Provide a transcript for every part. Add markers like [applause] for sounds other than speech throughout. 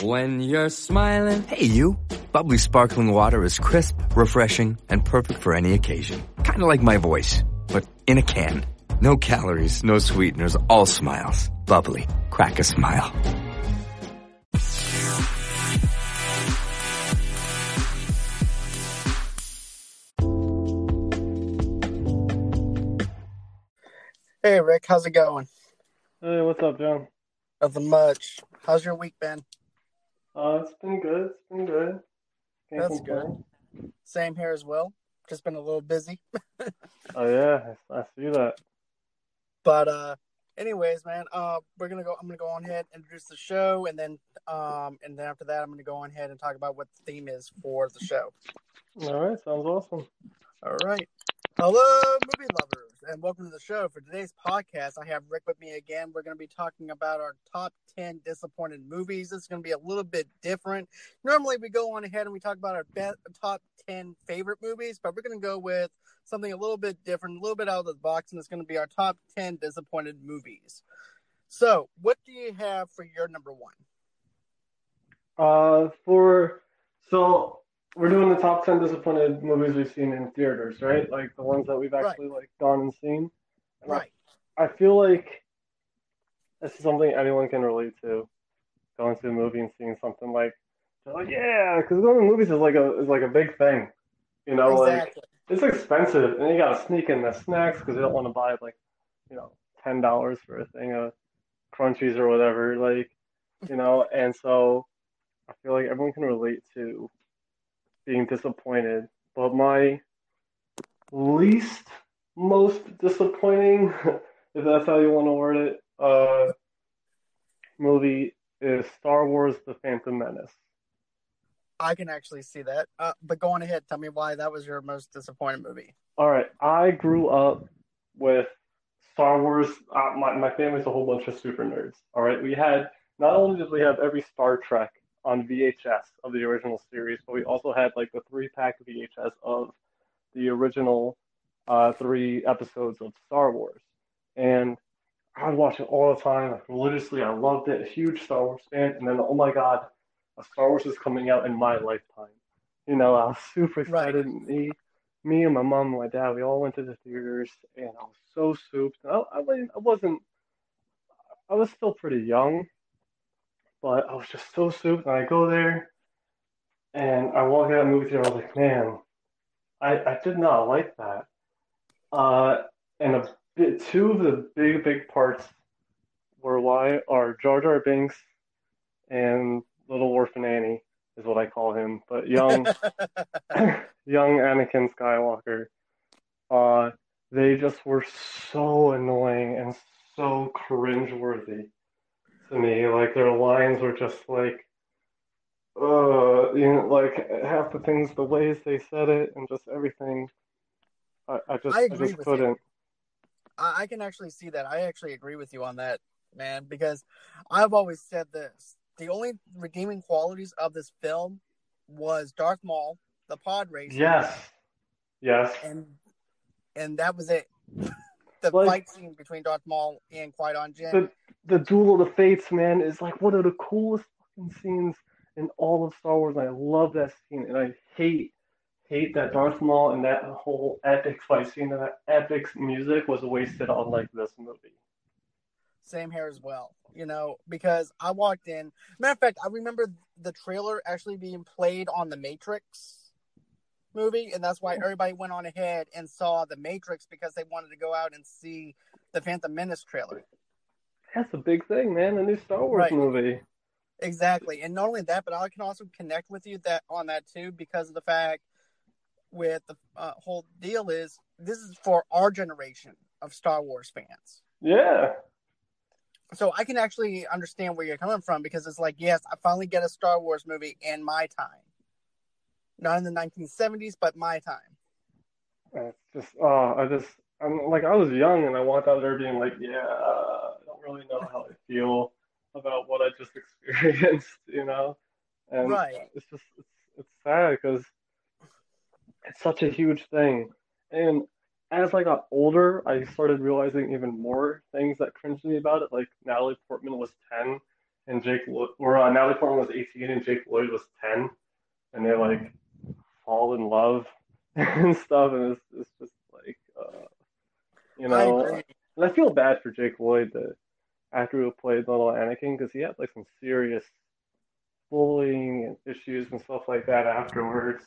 When you're smiling. Hey, you. Bubbly sparkling water is crisp, refreshing, and perfect for any occasion. Kind of like my voice, but in a can. No calories, no sweeteners, all smiles. Bubbly. Crack a smile. Hey Rick, how's it going? Hey, what's up, John? Nothing much. How's your week been? Uh, it's been good. It's been good. Can't That's complain. Same here as well. Just been a little busy. [laughs] Oh yeah, I, see that. But uh anyways, man, uh we're gonna go I'm gonna go on ahead and introduce the show and then um and then after that I'm gonna go on ahead and talk about what the theme is for the show. All right, sounds awesome. All right. Hello, movie lovers, and welcome to the show. For today's podcast, I have Rick with me again. We're going to be talking about our top 10 disappointed movies. Is going to be a little bit different. Normally, we go on ahead and we talk about our top 10 favorite movies, but we're going to go with something a little bit different, a little bit out of the box, and it's going to be our top 10 disappointed movies. So, what do you have for your number one? Uh, for so we're doing the top ten disappointed movies we've seen in theaters, right? Like the ones that we've actually like gone and seen. And Right. I feel like this is something anyone can relate to. Going to a movie and seeing something like, like yeah, because going to movies is like a is like a big thing, you know, like. It's expensive, and you gotta sneak in the snacks because you don't want to buy like, you know, ten dollars for a thing of crunchies or whatever, like, you know. And so, I feel like everyone can relate to being disappointed. But my least most disappointing, [laughs] if that's how you want to word it, uh, movie is Star Wars: The Phantom Menace. I can actually see that. Uh, but go on ahead. Tell me why that was your most disappointing movie. All right, I grew up with Star Wars. Uh, my my family's a whole bunch of super nerds. All right, we had not only did we have every Star Trek on VHS of the original series, but we also had like the three pack VHS of the original uh, three episodes of Star Wars, and I would watch it all the time. Like, religiously, I loved it. A huge Star Wars fan, and then oh my God, a Star Wars is coming out in my lifetime. You know, I was super Right. excited. Me, me and my mom and my dad, we all went to the theaters, and I was so souped. I, I, mean, I wasn't, I was still pretty young, but I was just so souped. And I go there, and I walk out of the movie theater. I was like, man, I, I did not like that. Uh, and a two of the big, big parts were why are Jar Jar Binks and Little Orphan Annie is what I call him, but young [laughs] young Anakin Skywalker. Uh, they just were so annoying and so cringeworthy to me. Like their lines were just like, uh, you know, like half the things, the ways they said it, and just everything. I, I just, I I, just couldn't. I, I can actually see that. I actually agree with you on that, man, because I've always said this. The only redeeming qualities of this film was Darth Maul, the pod race, Yes, yes. and and that was it. [laughs] The Like- fight scene between Darth Maul and Qui Gon Jinn. the the duel of the fates, man, is like one of the coolest fucking scenes in all of Star Wars. And I love that scene, and I hate hate that Darth Maul and that whole epic fight scene and that epic music was wasted on like this movie. Same here as well. You know, because I walked in. Matter of fact, I remember the trailer actually being played on the Matrix movie, and that's why everybody went on ahead and saw the Matrix because they wanted to go out and see the Phantom Menace trailer. That's a big thing, man. A new Star Wars Right. movie. Exactly, and not only that, but I can also connect with you that on that too because of the fact with the uh, whole deal is this is for our generation of Star Wars fans. Yeah, So I can actually understand where you're coming from because it's like, yes, I finally get a Star Wars movie in my time, not in the 1970s, but my time. it's just oh, I just I'm like I was young and I walked out there being like, yeah, I don't really know how I feel about what I just [laughs] experienced, you know. And Right. it's just it's it's sad because it's such a huge thing. And as I got older, I started realizing even more things that cringed me about it. Like Natalie Portman was 10 and Jake Lloyd, or uh, Natalie Portman was 18 and Jake Lloyd was 10, and they like fall in love [laughs] and stuff, and it's, it's just like, uh, you know, agree. and I feel bad for Jake Lloyd, the actor who played little Anakin, because he had like some serious bullying and issues and stuff like that afterwards.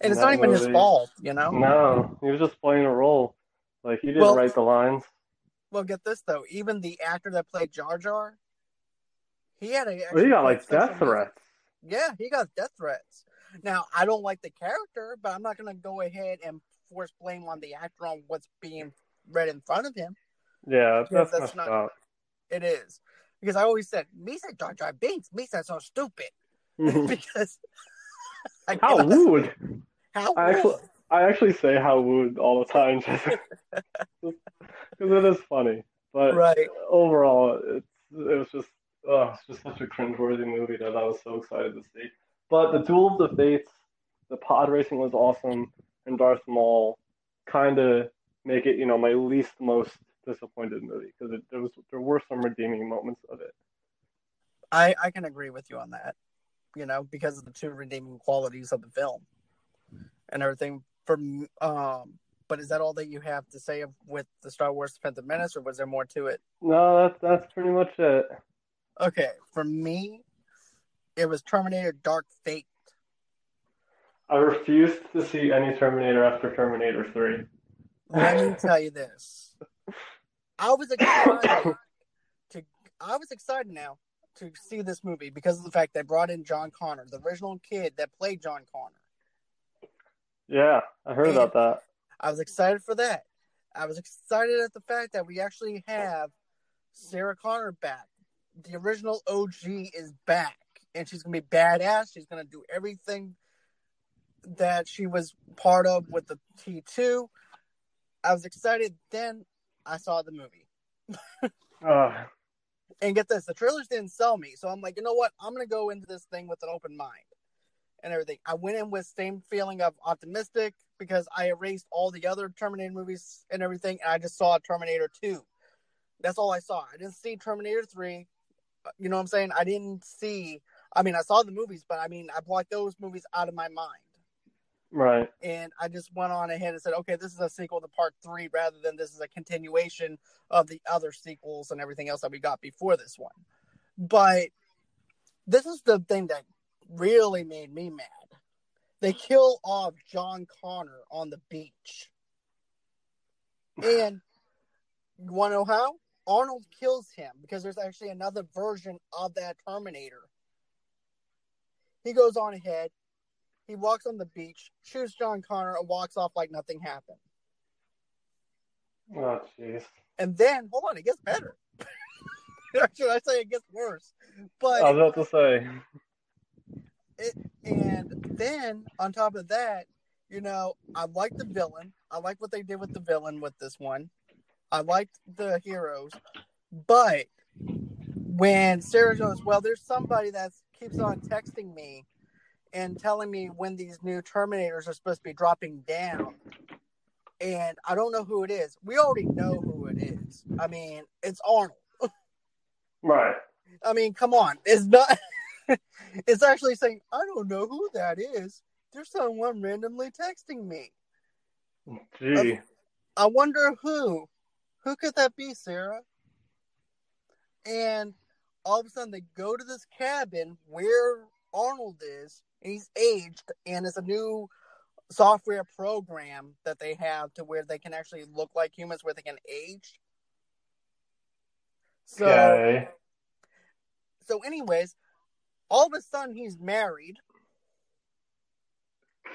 And it's not that even his fault, you know. No, he was just playing a role. Like he didn't Well- write the lines. Well, get this though. Even the actor that played Jar Jar, he had a. Well, he got like death threats. Yeah, he got death threats. Now, I don't like the character, but I'm not going to go ahead and force blame on the actor on what's being read in front of him. Yeah, that's, that's not- up. It is. Because I always said, me said Jar Jar Binks, me said so stupid. [laughs] because. [laughs] I how rude! How I actually. I actually say how rude all the time, [laughs] because it is funny. But Right. overall, it's it was just oh, it's just such a cringeworthy movie that I was so excited to see. But the Duel of the Fates, the pod racing was awesome, and Darth Maul kind of make it you know my least most disappointed movie because there was there were some redeeming moments of it. I, I can agree with you on that, you know, because of the two redeeming qualities of the film and everything. From um, but is that all that you have to say with the Star Wars: Phantom Menace, or was there more to it? No, that's that's pretty much it. Okay, for me, it was Terminator: Dark Fate. I refused to see any Terminator after Terminator Three. Let me tell you this: I was excited [coughs] to. I was excited now to see this movie because of the fact they brought in John Connor, the original kid that played John Connor. Yeah, I heard about that. I was excited for that. I was excited at the fact that we actually have Sarah Connor back. The original OG is back, and she's gonna be badass. She's gonna do everything that she was part of with the T2. I was excited. Then I saw the movie, Uh, and get this: the trailers didn't sell me, so I'm like, you know what? I'm gonna go into this thing with an open mind and everything. I went in with same feeling of optimistic because I erased all the other Terminator movies and everything, and I just saw Terminator Two. That's all I saw. I didn't see Terminator Three. You know what I'm saying? I didn't see. I mean, I saw the movies, but I mean, I blocked those movies out of my mind, right. and I just went on ahead and said, okay, this is a sequel to Part Three, rather than this is a continuation of the other sequels and everything else that we got before this one. But this is the thing that really made me mad. They kill off John Connor on the beach. [sighs] And you want to know how? Arnold kills him because there's actually another version of that Terminator. He goes on ahead. He walks on the beach, shoots John Connor, and walks off like nothing happened. Oh, jeez. And then, hold on, it gets better. [laughs] should I say it gets worse? But I was about to say. and then on top of that, you know, I like the villain. I like what they did with the villain with this one. I liked the heroes, but when Sarah goes, well, there's somebody that keeps on texting me and telling me when these new Terminators are supposed to be dropping down, and I don't know who it is. We already know who it is. I mean, it's Arnold. Right. I mean, come on. It's not. [laughs] it's actually saying, I don't know who that is. There's someone randomly texting me. Gee. I wonder who. Who could that be, Sarah? And all of a sudden, they go to this cabin where Arnold is, and he's aged, and it's a new software program that they have to where they can actually look like humans, where they can age. So, Okay. so anyways, all of a sudden he's married.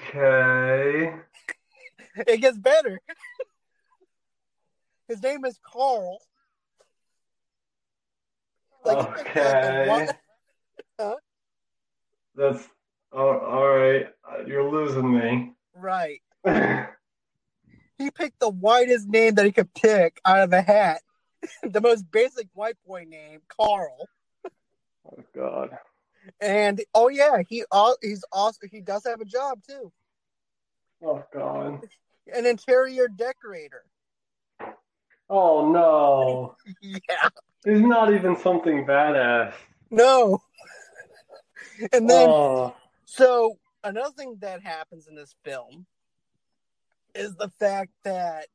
Okay. [laughs] It gets better. [laughs] His name is Carl. Like, he picked, like, the Okay. Huh? That's all, all right. You're losing me. right. [laughs] He picked the whitest name that he could pick out of a hat. [laughs] the most basic white boy name, Carl. Oh God. And oh yeah, he all he's also he does have a job too. Oh God. An interior decorator. Oh no. [laughs] Yeah. He's not even something badass. No. [laughs] and then, oh, so another thing that happens in this film is the fact that,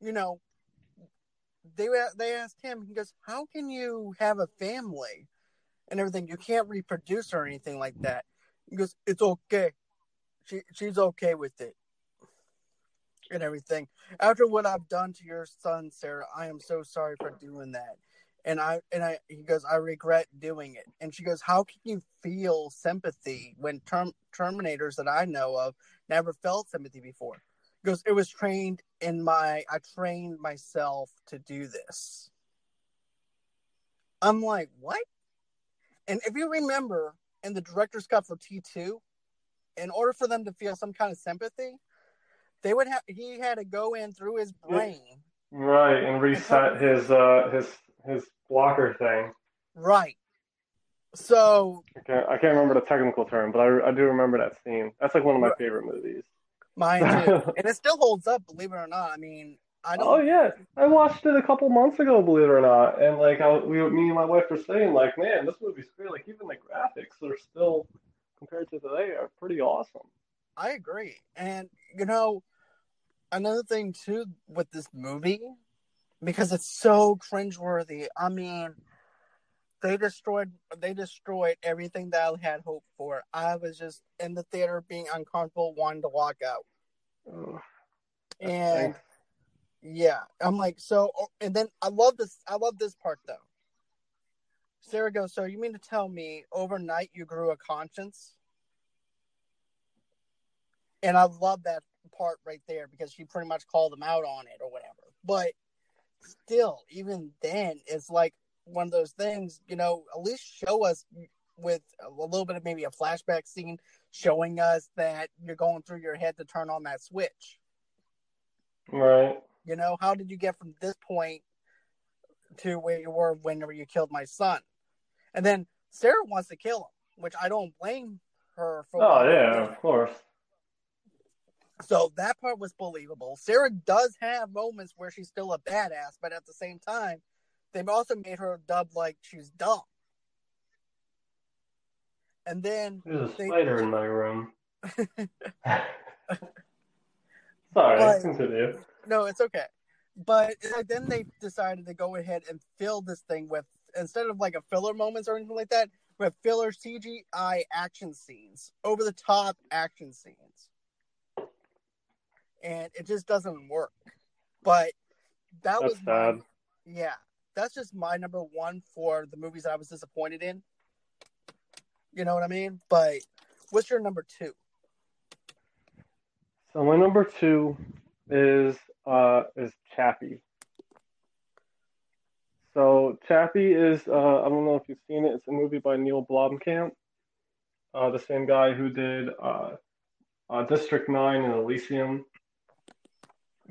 you know, they they asked him. He goes, "How can you have a family and everything? You can't reproduce or anything like that." He goes, "It's okay. She she's okay with it." And everything. After what I've done to your son, Sarah, I am so sorry for doing that. And I and I he goes, I regret doing it. And she goes, How can you feel sympathy when term, Terminators that I know of never felt sympathy before? He goes, It was trained in my I trained myself to do this. I'm like, what? And if you remember in the director's cut for T2, in order for them to feel some kind of sympathy, they would have he had to go in through his brain. right, and reset his uh his his blocker thing. Right. So I can't, I can't remember the technical term, but I, I do remember that scene. That's like one of my favorite movies. mine too. [laughs] and it still holds up, believe it or not. I mean, I don't Oh yeah, I watched it a couple months ago, believe it or not, and like I, we, me and my wife were saying, like, man, this movie's great. Like even the graphics are still compared to today are pretty awesome. I agree. And you know, another thing too with this movie, because it's so cringeworthy. I mean, they destroyed they destroyed everything that I had hoped for. I was just in the theater being uncomfortable, wanting to walk out. Ugh, And thanks. yeah, I'm like, so oh, and then I love this I love this part though. Sarah goes, So you mean to tell me overnight you grew a conscience? And I love that part right there because she pretty much called him out on it or whatever. But still, even then, it's like one of those things, you know, at least show us with a little bit of maybe a flashback scene showing us that you're going through your head to turn on that switch. Right. You know, how did you get from this point to where you were whenever you killed my son? And then Sarah wants to kill him, which I don't blame her for. Oh yeah, of course. So that part was believable. Sarah does have moments where she's still a badass, but at the same time, they've also made her dub like she's dumb. And then There's a They- spider in my room. [laughs] Sorry, But- continue. no, it's okay. But then they decided to go ahead and fill this thing with instead of like a filler moments or anything like that, with filler CGI action scenes, over the top action scenes. And it just doesn't work. But that That's was sad. my, yeah. That's just my number one for the movies I was disappointed in. You know what I mean? But what's your number two? So my number two is uh is Chappie. So Chappie is uh I don't know if you've seen it. It's a movie by Neil Blomkamp, uh the same guy who did uh, uh District Nine and Elysium.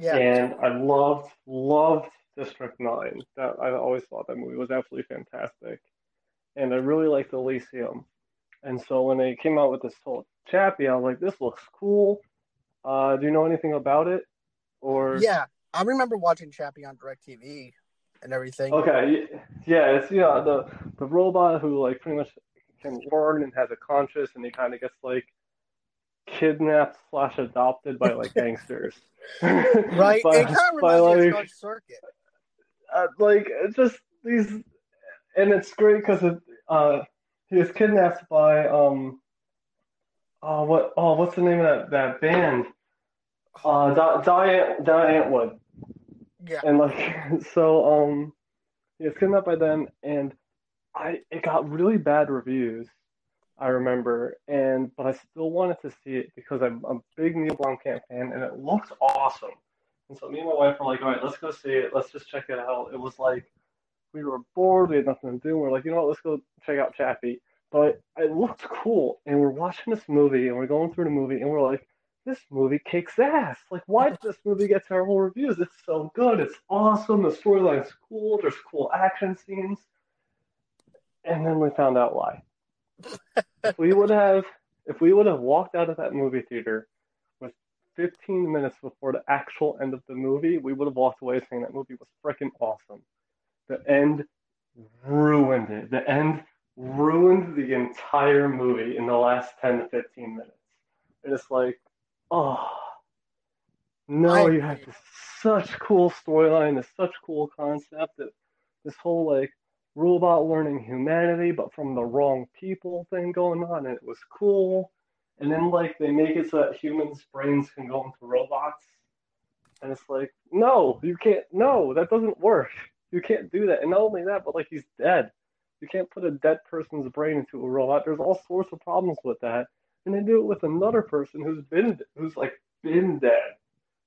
Yeah. And I loved loved District Nine. That I always thought that movie was absolutely fantastic. And I really liked Elysium. And so when they came out with this whole Chappie, I was like, this looks cool. Uh, do you know anything about it? Or Yeah. I remember watching Chappie on DirecTV and everything. Okay, yeah, it's yeah the the robot who like pretty much can learn and has a conscience, and he kind of gets like kidnapped slash adopted by like [laughs] gangsters. Right? By, it kind of reminds me of like Short Circuit. uh, like it's just these, and it's great because it uh he was kidnapped by um oh what oh what's the name of that that band uh Di- Diane Die Antwoord. Yeah. and like [laughs] so um he was kidnapped by them and i it got really bad reviews i remember and but i still wanted to see it because i'm a big neil blomkamp fan and it looks awesome and so me and my wife were like all right let's go see it let's just check it out it was like we were bored we had nothing to do we are like you know what let's go check out chappie but it looked cool and we're watching this movie and we're going through the movie and we're like this movie kicks ass. Like, why did this movie get terrible reviews? It's so good. It's awesome. The storyline's cool. There's cool action scenes. And then we found out why. If we would have, if we would have walked out of that movie theater with 15 minutes before the actual end of the movie, we would have walked away saying that movie was freaking awesome. The end ruined it. The end ruined the entire movie in the last 10 to 15 minutes. And it's like, oh, no, you have this such cool storyline, this such cool concept that this whole like robot learning humanity, but from the wrong people thing going on, and it was cool. And then like they make it so that humans' brains can go into robots, and it's like, no, you can't. No, that doesn't work. You can't do that. And not only that, but like he's dead. You can't put a dead person's brain into a robot. There's all sorts of problems with that. And they do it with another person who's been who's like been dead.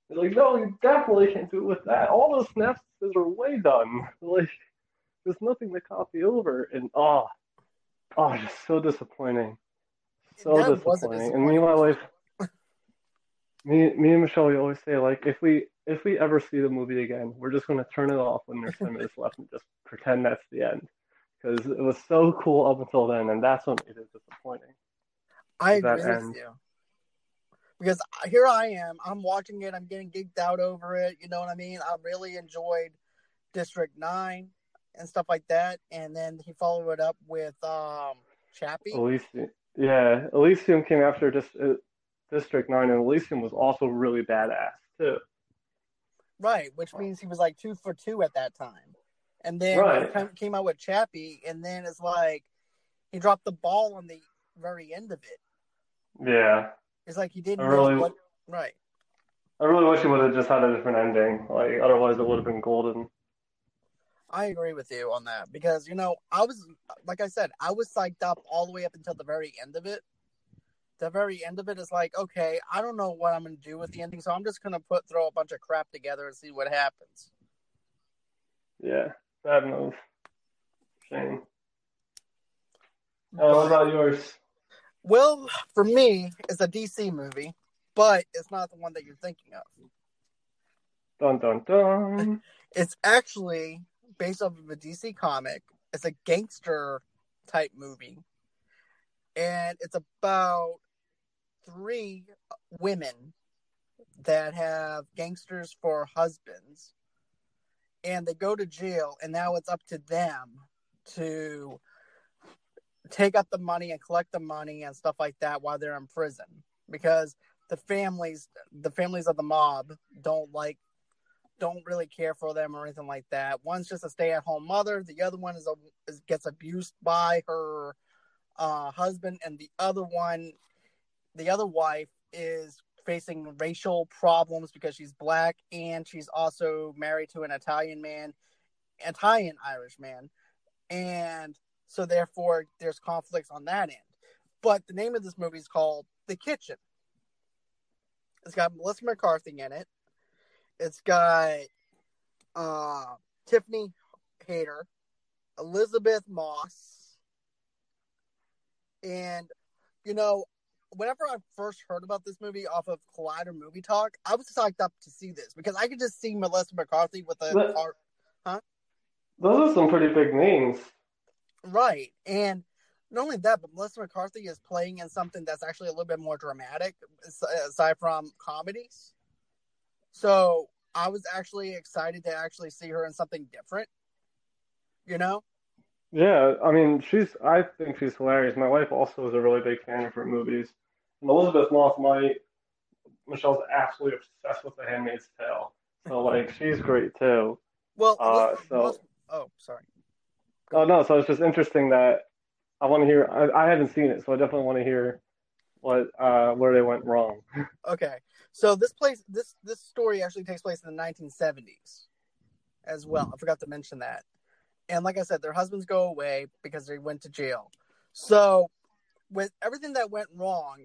They're like, no, you definitely can't do it with that. All those synapses are way done. [laughs] Like, there's nothing to copy over. And oh, oh, just so disappointing. So That was disappointing. And me and my wife, me, me and Michelle, we always say like, if we if we ever see the movie again, we're just gonna turn it off when there's ten minutes left and just pretend that's the end. Because it was so cool up until then, and that's what it is disappointing. I agree with end. you. Because here I am, I'm watching it, I'm getting geeked out over it. You know what I mean? I really enjoyed District Nine and stuff like that, and then he followed it up with um Chappie. Elysium, yeah, Elysium came after dis, uh, District Nine, and Elysium was also really badass too. Right, which means he was like two for two at that time. And then Right. he came out with Chappie, and then it's like he dropped the ball on the very end of it. Yeah, It's like he didn't I really- what. Right. I really wish he would have just had a different ending. Like otherwise, it would have been golden. I agree with you on that because you know I was like I said I was psyched up all the way up until the very end of it. The very end of it is like okay, I don't know what I'm gonna do with the ending, so I'm just gonna put throw a bunch of crap together and see what happens. Yeah, bad move. Shame. Uh, what about yours? Well, for me, it's a DC movie, but it's not the one that you're thinking of. Dun dun dun. [laughs] It's actually based off of a DC comic. It's a gangster type movie. And it's about three women that have gangsters for husbands. And they go to jail, and now it's up to them to take up the money and collect the money and stuff like that while they're in prison. Because the families the families of the mob don't like don't really care for them or anything like that. One's just a stay-at-home mother. The other one is a is, gets abused by her uh, husband, and the other one, the other wife, is facing racial problems because she's black and she's also married to an Italian man, Italian Irish man, and so therefore there's conflicts on that end. But the name of this movie is called The Kitchen. It's got Melissa McCarthy in it. It's got uh, Tiffany Hayter, Elisabeth Moss, and you know, whenever I first heard about this movie off of Collider Movie Talk, I was psyched up to see this because I could just see Melissa McCarthy with a But- car, Those are some pretty big names. right, and not only that, but Melissa McCarthy is playing in something that's actually a little bit more dramatic, aside from comedies. So I was actually excited to actually see her in something different. You know, Yeah, I mean, she's. I think she's hilarious. My wife also is a really big fan of her movies. And Elisabeth Moss, my Michelle's absolutely obsessed with The Handmaid's Tale. So like, she's great too. well, Uh, so- oh, sorry. Oh no, so it's just interesting that I want to hear. I, I haven't seen it, so I definitely want to hear what uh where they went wrong. [laughs] Okay, so this place, this this story actually takes place in the 1970s, as well. I forgot to mention that. And like I said, their husbands go away because they went to jail. So, with everything that went wrong,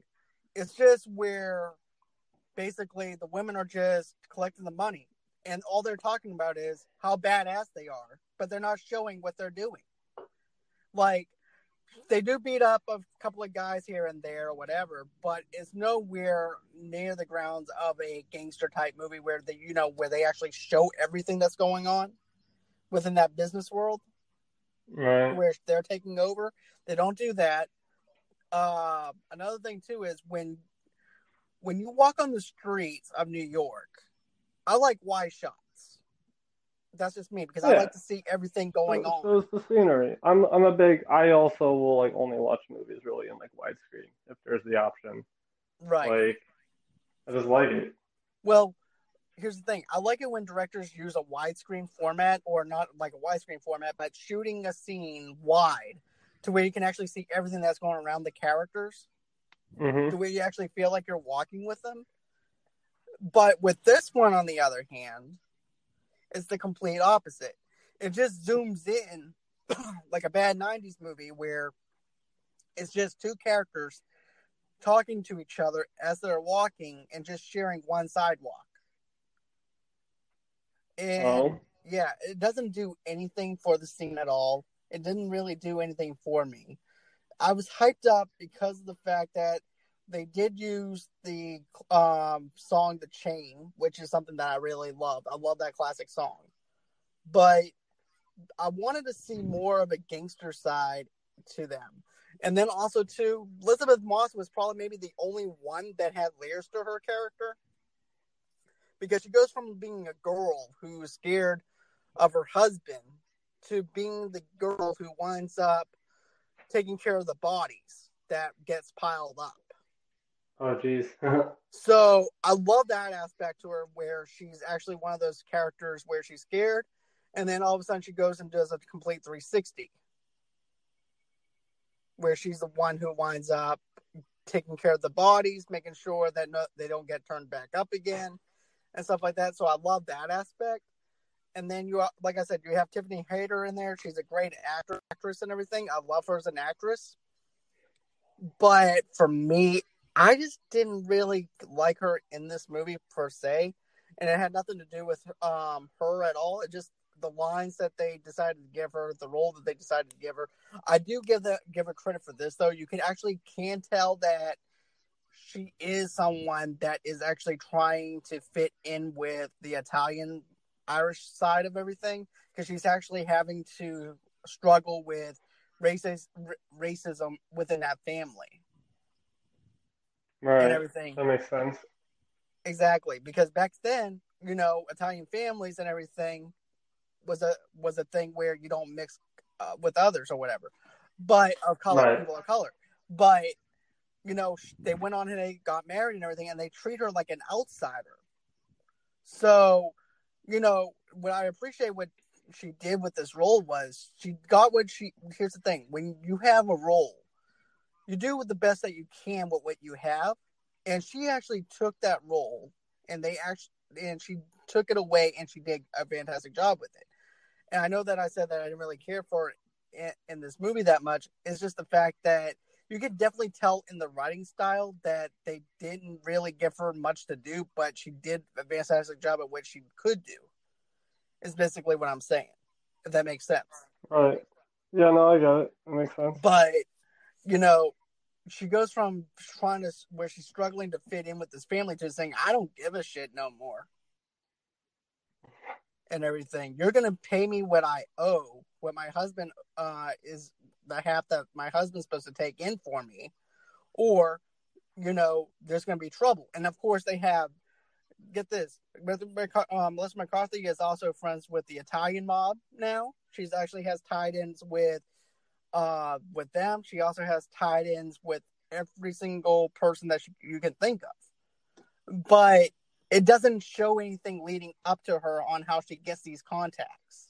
it's just where basically the women are just collecting the money, and all they're talking about is how badass they are, but they're not showing what they're doing. Like they do beat up a couple of guys here and there or whatever, but it's nowhere near the grounds of a gangster type movie where they, you know, where they actually show everything that's going on within that business world Right. where they're taking over. They don't do that. Uh, another thing too is when when you walk on the streets of New York, I like wide shots. That's just me because I like to see everything going so, on. so it's the scenery. I'm I'm a big. I also will like only watch movies really in like widescreen if there's the option. right. Like, I just like it. Well, here's the thing. I like it when directors use a widescreen format, or not like a widescreen format, but shooting a scene wide to where you can actually see everything that's going around the characters, hmm to where you actually feel like you're walking with them. But with this one, on the other hand, it's the complete opposite. It just zooms in [clears throat] like a bad 90s movie where it's just two characters talking to each other as they're walking and just sharing one sidewalk. And Oh, yeah, it doesn't do anything for the scene at all. It didn't really do anything for me. I was hyped up because of the fact that they did use the um, song "The Chain," which is something that I really love. I love that classic song, but I wanted to see more of a gangster side to them. And then also too, Elisabeth Moss was probably maybe the only one that had layers to her character because she goes from being a girl who is scared of her husband to being the girl who winds up taking care of the bodies that gets piled up. Oh, jeez. [laughs] So I love that aspect to her where she's actually one of those characters where she's scared and then all of a sudden she goes and does a complete 360 where she's the one who winds up taking care of the bodies, making sure that no, they don't get turned back up again and stuff like that. So I love that aspect. And then you, like I said, you have Tiffany Hayter in there. She's a great actor, actress and everything. I love her as an actress. But for me, I just didn't really like her in this movie per se, and it had nothing to do with um her at all. It just the lines that they decided to give her, the role that they decided to give her. I do give the give her credit for this though. You can actually can tell that she is someone that is actually trying to fit in with the Italian Irish side of everything because she's actually having to struggle with racist r- racism within that family and right. everything. That makes sense. Exactly, because back then, you know, Italian families and everything was a was a thing where you don't mix uh, with others or whatever, but of color, Right. people of color. But you know, they went on and they got married and everything, and they treat her like an outsider. So, you know, what I appreciate what she did with this role was she got what she. Here's the thing: when you have a role, you do with the best that you can with what you have and she actually took that role and they actually and she took it away and she did a fantastic job with it and i know that i said that i didn't really care for it in, in this movie that much it's just the fact that you could definitely tell in the writing style that they didn't really give her much to do but she did a fantastic job at what she could do is basically what i'm saying if that makes sense Right. Yeah, no, I got it. It makes sense. but you know she goes from trying to where she's struggling to fit in with this family to saying i don't give a shit no more. And everything. You're gonna pay me what i owe what my husband uh is the half that my husband's supposed to take in for me. Or you know there's gonna be trouble. And of course they have get this um, melissa mccarthy is also friends with the italian mob now. She's actually has tied-ins with uh with them. She also has tied-ins with every single person that she, you can think of. But it doesn't show anything leading up to her on how she gets these contacts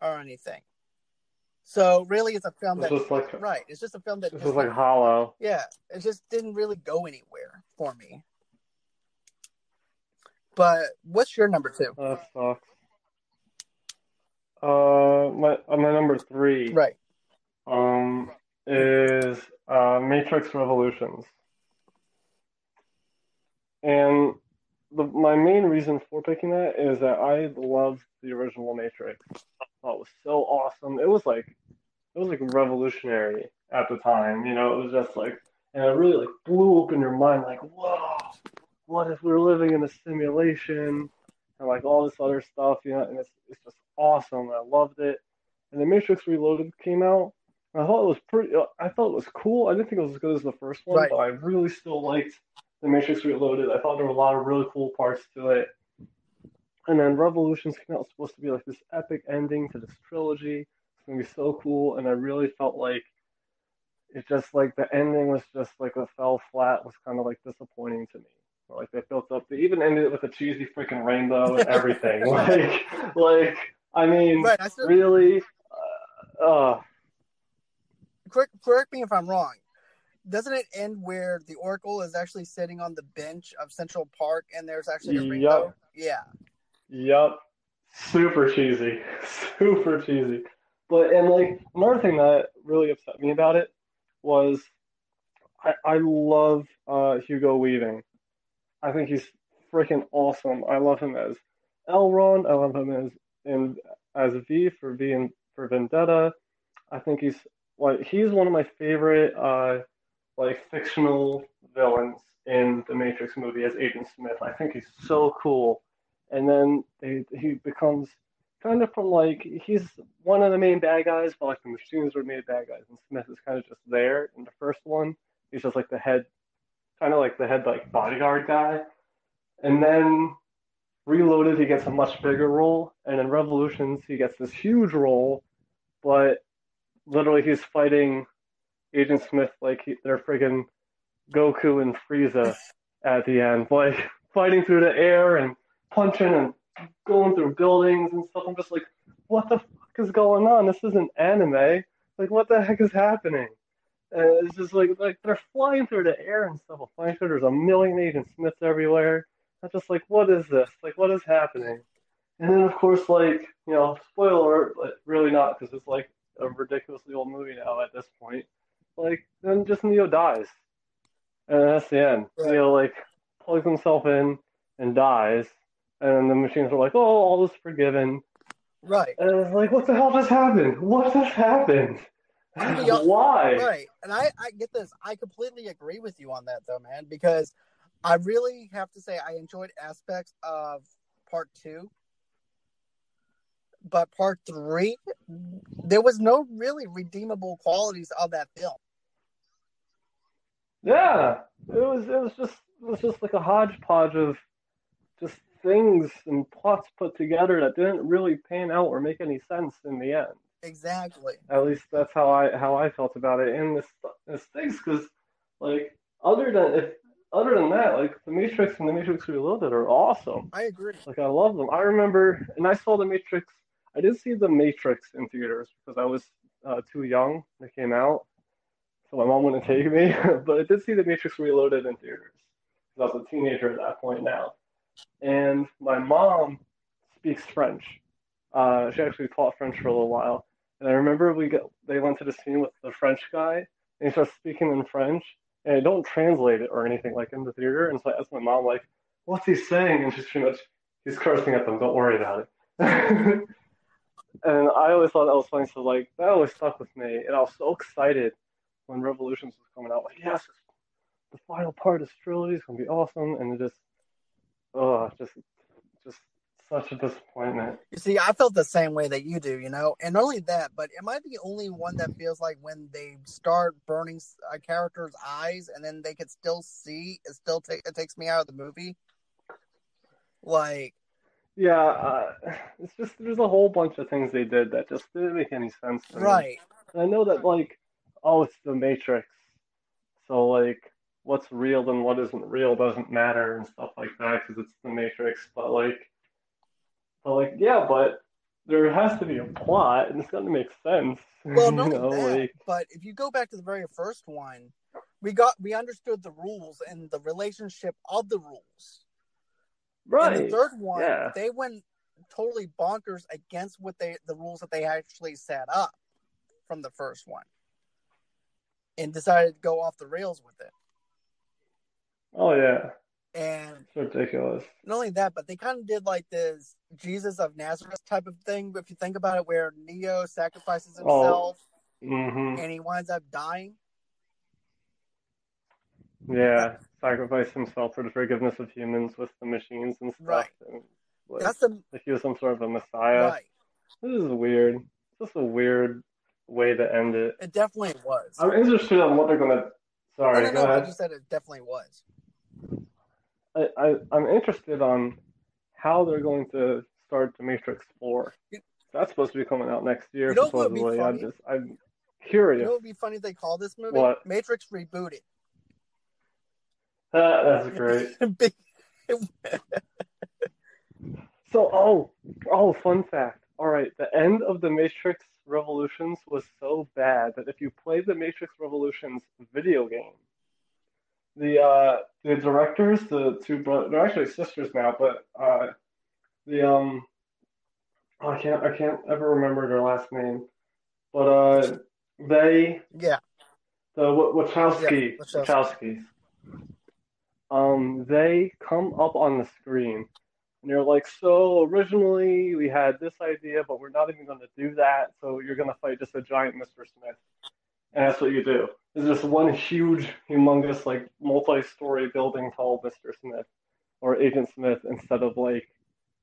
or anything. So really it's a film that just like right. It's just a film that this just like hollow. yeah. It just didn't really go anywhere for me. But what's your number two? Sucks. Uh, my uh, my number three. right um, is uh, Matrix Revolutions. And the, my main reason for picking that is that I loved the original Matrix. I thought it was so awesome. It was like it was like revolutionary at the time. You know, it was just like, and it really like blew open your mind. Like, whoa, what if we're living in a simulation? And like all this other stuff, you know, and it's it's just awesome. I loved it. And the Matrix Reloaded came out. I thought it was pretty. I thought it was cool. I didn't think it was as good as the first one, Right. but I really still liked the Matrix Reloaded. I thought there were a lot of really cool parts to it. And then Revolutions came out was supposed to be like this epic ending to this trilogy. It's gonna be so cool, and I really felt like it just like the ending was just like a fell flat was kind of like disappointing to me. Like they built up, they even ended it with a cheesy freaking rainbow and everything. [laughs] like, like I mean, Right. I still, really, uh, uh, correct, correct me if I'm wrong. Doesn't it end where the Oracle is actually sitting on the bench of Central Park and there's actually a Yup. rainbow? Yeah. Yup. Super cheesy. [laughs] Super cheesy. But and like another thing that really upset me about it was I I love uh Hugo Weaving. I think he's freaking awesome. I love him as Elrond. I love him as in as V for V and for Vendetta. I think he's like he's one of my favorite uh like fictional villains in the Matrix movie as Agent Smith. I think he's so cool. And then they, he becomes kind of from like he's one of the main bad guys, but like the machines were made bad guys, and Smith is kind of just there in the first one. He's just like the head, kind of like the head like bodyguard guy, and then Reloaded he gets a much bigger role, and in Revolutions he gets this huge role, but literally he's fighting Agent Smith like he, they're friggin' Goku and Frieza at the end, like [laughs] fighting through the air and punching and going through buildings and stuff. I'm just like, what the fuck is going on? This isn't anime. Like, what the heck is happening? And it's just like, like they're flying through the air and stuff. Flying through, there's a million Agent Smiths everywhere. I'm just like, what is this? Like, what is happening? And then, of course, like, you know, spoiler alert, but really not, because it's like a ridiculously old movie now at this point. Like, then just Neo dies. And that's the end. Right. Neo, like, plugs himself in and dies. And the machines are like, oh, all is forgiven. Right. And it's like, what the hell just happened? What just happened? To be hon- Why? Right. And I, I get this. I completely agree with you on that though, man, because I really have to say I enjoyed aspects of part two. But part three, there was no really redeemable qualities of that film. Yeah, it was. It was just. It was just like a hodgepodge of just things and plots put together that didn't really pan out or make any sense in the end. Exactly. At least that's how I how I felt about it. And this this stinks because like other than if other than that, like the Matrix and the Matrix Reloaded are awesome. I agree. Like I love them. I remember, and I saw the Matrix. I did see the Matrix in theaters because I was uh, too young it came out, so my mom wouldn't take me. [laughs] but I did see the Matrix Reloaded in theaters because I was a teenager at that point now. And my mom speaks French. Uh, she actually taught French for a little while. And I remember we got they went to the scene with the French guy, and he starts speaking in French, and I don't translate it or anything like in the theater. And so I asked my mom like, "What's he saying?" And she's pretty much, "He's cursing at them. Don't worry about it." [laughs] and I always thought that was funny. So like that always stuck with me, and I was so excited when Revolutions was coming out. Like, yes, the final part of this trilogy is gonna be awesome, and it just, oh, just, just such a disappointment. You see, I felt the same way that you do, you know, and not only that, but am I the only one that feels like when they start burning a character's eyes and then they can still see, it still it takes me out of the movie? Like, Yeah, uh, it's just there's a whole bunch of things they did that just didn't make any sense to me. right, I know that like, oh, it's the Matrix, so like, what's real and what isn't real doesn't matter and stuff like that because it's the Matrix. But like, but like, yeah, but there has to be a plot and it's got to make sense. [laughs] well, you know, that, like, but if you go back to the very first one, we got we understood the rules and the relationship of the rules. Right? the third one, yeah. they went totally bonkers against what they the rules that they actually set up from the first one, and decided to go off the rails with it. Oh yeah, And it's ridiculous. not only that, but they kind of did like this Jesus of Nazareth type of thing. If you think about it, where Neo sacrifices Oh. himself hmm and he winds up dying. Yeah, sacrifice himself for the forgiveness of humans with the machines and stuff. Right. And, like, That's the like he was some sort of a messiah. right. This is weird. It's just a weird way to end it. It definitely was. I'm interested on what they're gonna. Sorry, no, no, go no, ahead. you said it definitely was. I, I I'm interested on how they're going to start the Matrix Four. You- That's supposed to be coming out next year, You know what would be supposedly. I'm just I'm You curious. know what would be funny if they call this movie? What? Matrix Rebooted. That's [laughs] great. [laughs] [laughs] So, oh, oh, fun fact. All right, the end of the Matrix Revolutions was so bad that if you play the Matrix Revolutions video game, the uh, the directors, the two brothers, they're actually sisters now, but uh, the um, oh, I can't, I can't ever remember their last name, but uh, they yeah. the Wa- Wachowski Yeah, Wachowski. Wachowskis. Um, they come up on the screen and they're like, "So originally we had this idea, but we're not even going to do that. So you're going to fight just a giant Mr. Smith." And that's what you do. It's just one huge, humongous, like multi-story building called Mr. Smith or Agent Smith instead of like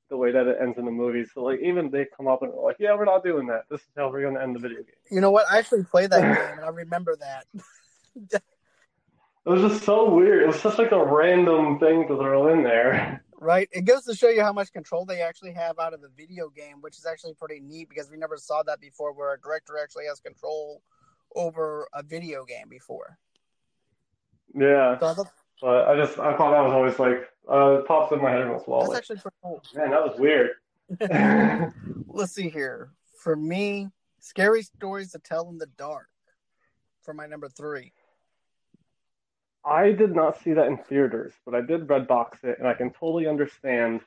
the way that it ends in the movie. So like even they come up and they're like, "Yeah, we're not doing that. This is how we're going to end the video game." You know what? I actually played that game and I remember that. [laughs] It was just so weird. It was such like a random thing to throw in there. Right? It goes to show you how much control they actually have out of the video game, which is actually pretty neat because we never saw that before where a director actually has control over a video game before. Yeah, So I thought but I just I thought that was always like uh it pops in my head once in a while. that's actually pretty cool. man, that was weird. [laughs] Let's see here. For me, scary stories to tell in the dark for my number three. I did not see that in theaters, but I did Redbox it, and I can totally understand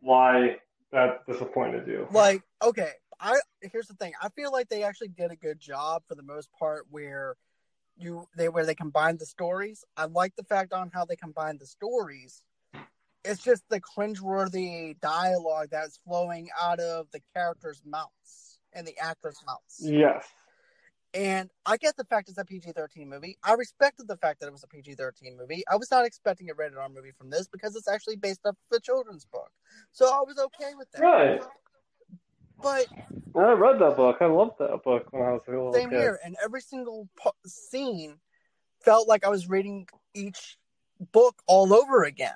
why that disappointed you. like okay i here's the thing i feel like they actually did a good job for the most part where you they where they combined the stories i like the fact on how they combined the stories it's just the cringeworthy dialogue that's flowing out of the characters mouths and the actors mouths Yes. And I get the fact it's a PG 13 movie. I respected the fact that it was a PG 13 movie. I was not expecting a rated R movie from this because it's actually based off the children's book. So I was okay with that. Right. But I read that book. I loved that book when I was a little same kid. here. And every single po- scene felt like I was reading each book all over again.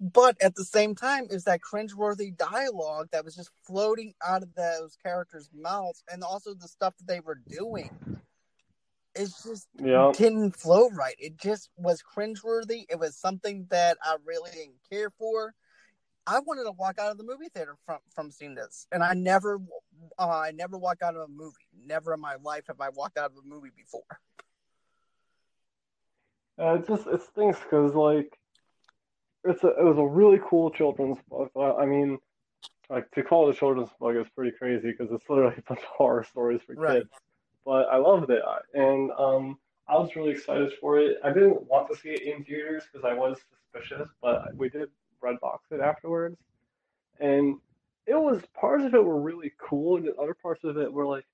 But at the same time, is that cringeworthy dialogue that was just floating out of those characters' mouths, and also the stuff that they were doing. It's just Yeah. didn't flow right. It just was cringeworthy. It was something that I really didn't care for. I wanted to walk out of the movie theater from from seeing this, and I never, uh, I never walk out of a movie. Never in my life have I walked out of a movie before. Uh, it just it stinks because like it's a it was a really cool children's book. I mean, like to call it a children's book is pretty crazy because it's literally a bunch of horror stories for Right. kids. But I loved it, and um, I was really excited for it. I didn't want to see it in theaters because I was suspicious, but we did Redbox it afterwards, and it was parts of it were really cool, and other parts of it were like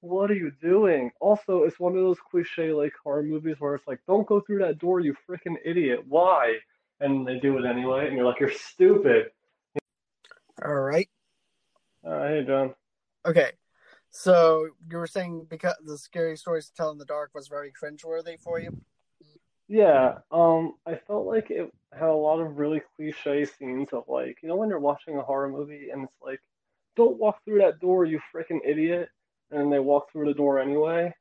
what are you doing? Also, it's one of those cliche like horror movies where it's like, don't go through that door, you freaking idiot. Why? And they do it anyway, and you're like, you're stupid. All right. Uh, hey, John. Okay. So you were saying because the scary stories to tell in the dark was very cringeworthy for you. Yeah, um, I felt like it had a lot of really cliche scenes of like, you know, when you're watching a horror movie and it's like, don't walk through that door, you freaking idiot, and they walk through the door anyway.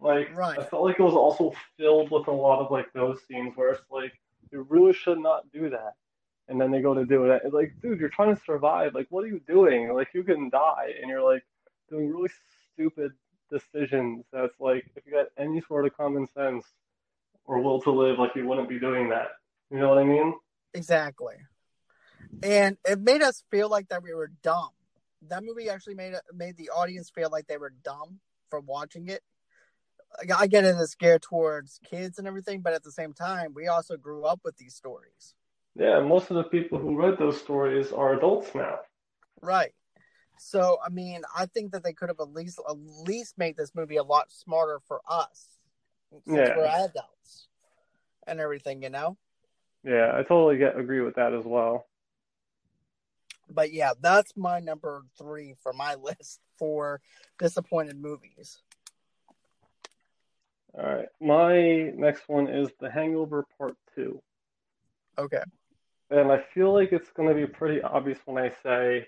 Like, Right. I felt like it was also filled with a lot of like those scenes where it's like, you really should not do that. And then they go to do it. It's like, dude, you're trying to survive. Like, what are you doing? Like, you can die. And you're like doing really stupid decisions. That's like, if you got any sort of common sense or will to live, like, you wouldn't be doing that. You know what I mean? Exactly. And it made us feel like that we were dumb. That movie actually made made the audience feel like they were dumb for watching it. I get in as scared towards kids and everything, but at the same time, we also grew up with these stories. Yeah, most of the people who read those stories are adults now. Right. So I mean, I think that they could have at least at least made this movie a lot smarter for us. Since Yeah. we're adults and everything, you know? Yeah, I totally get agree with that as well. But yeah, that's my number three for my [laughs] list for disappointed movies. All right, my next one is The Hangover Part Two. Okay. and I feel like it's going to be pretty obvious when I say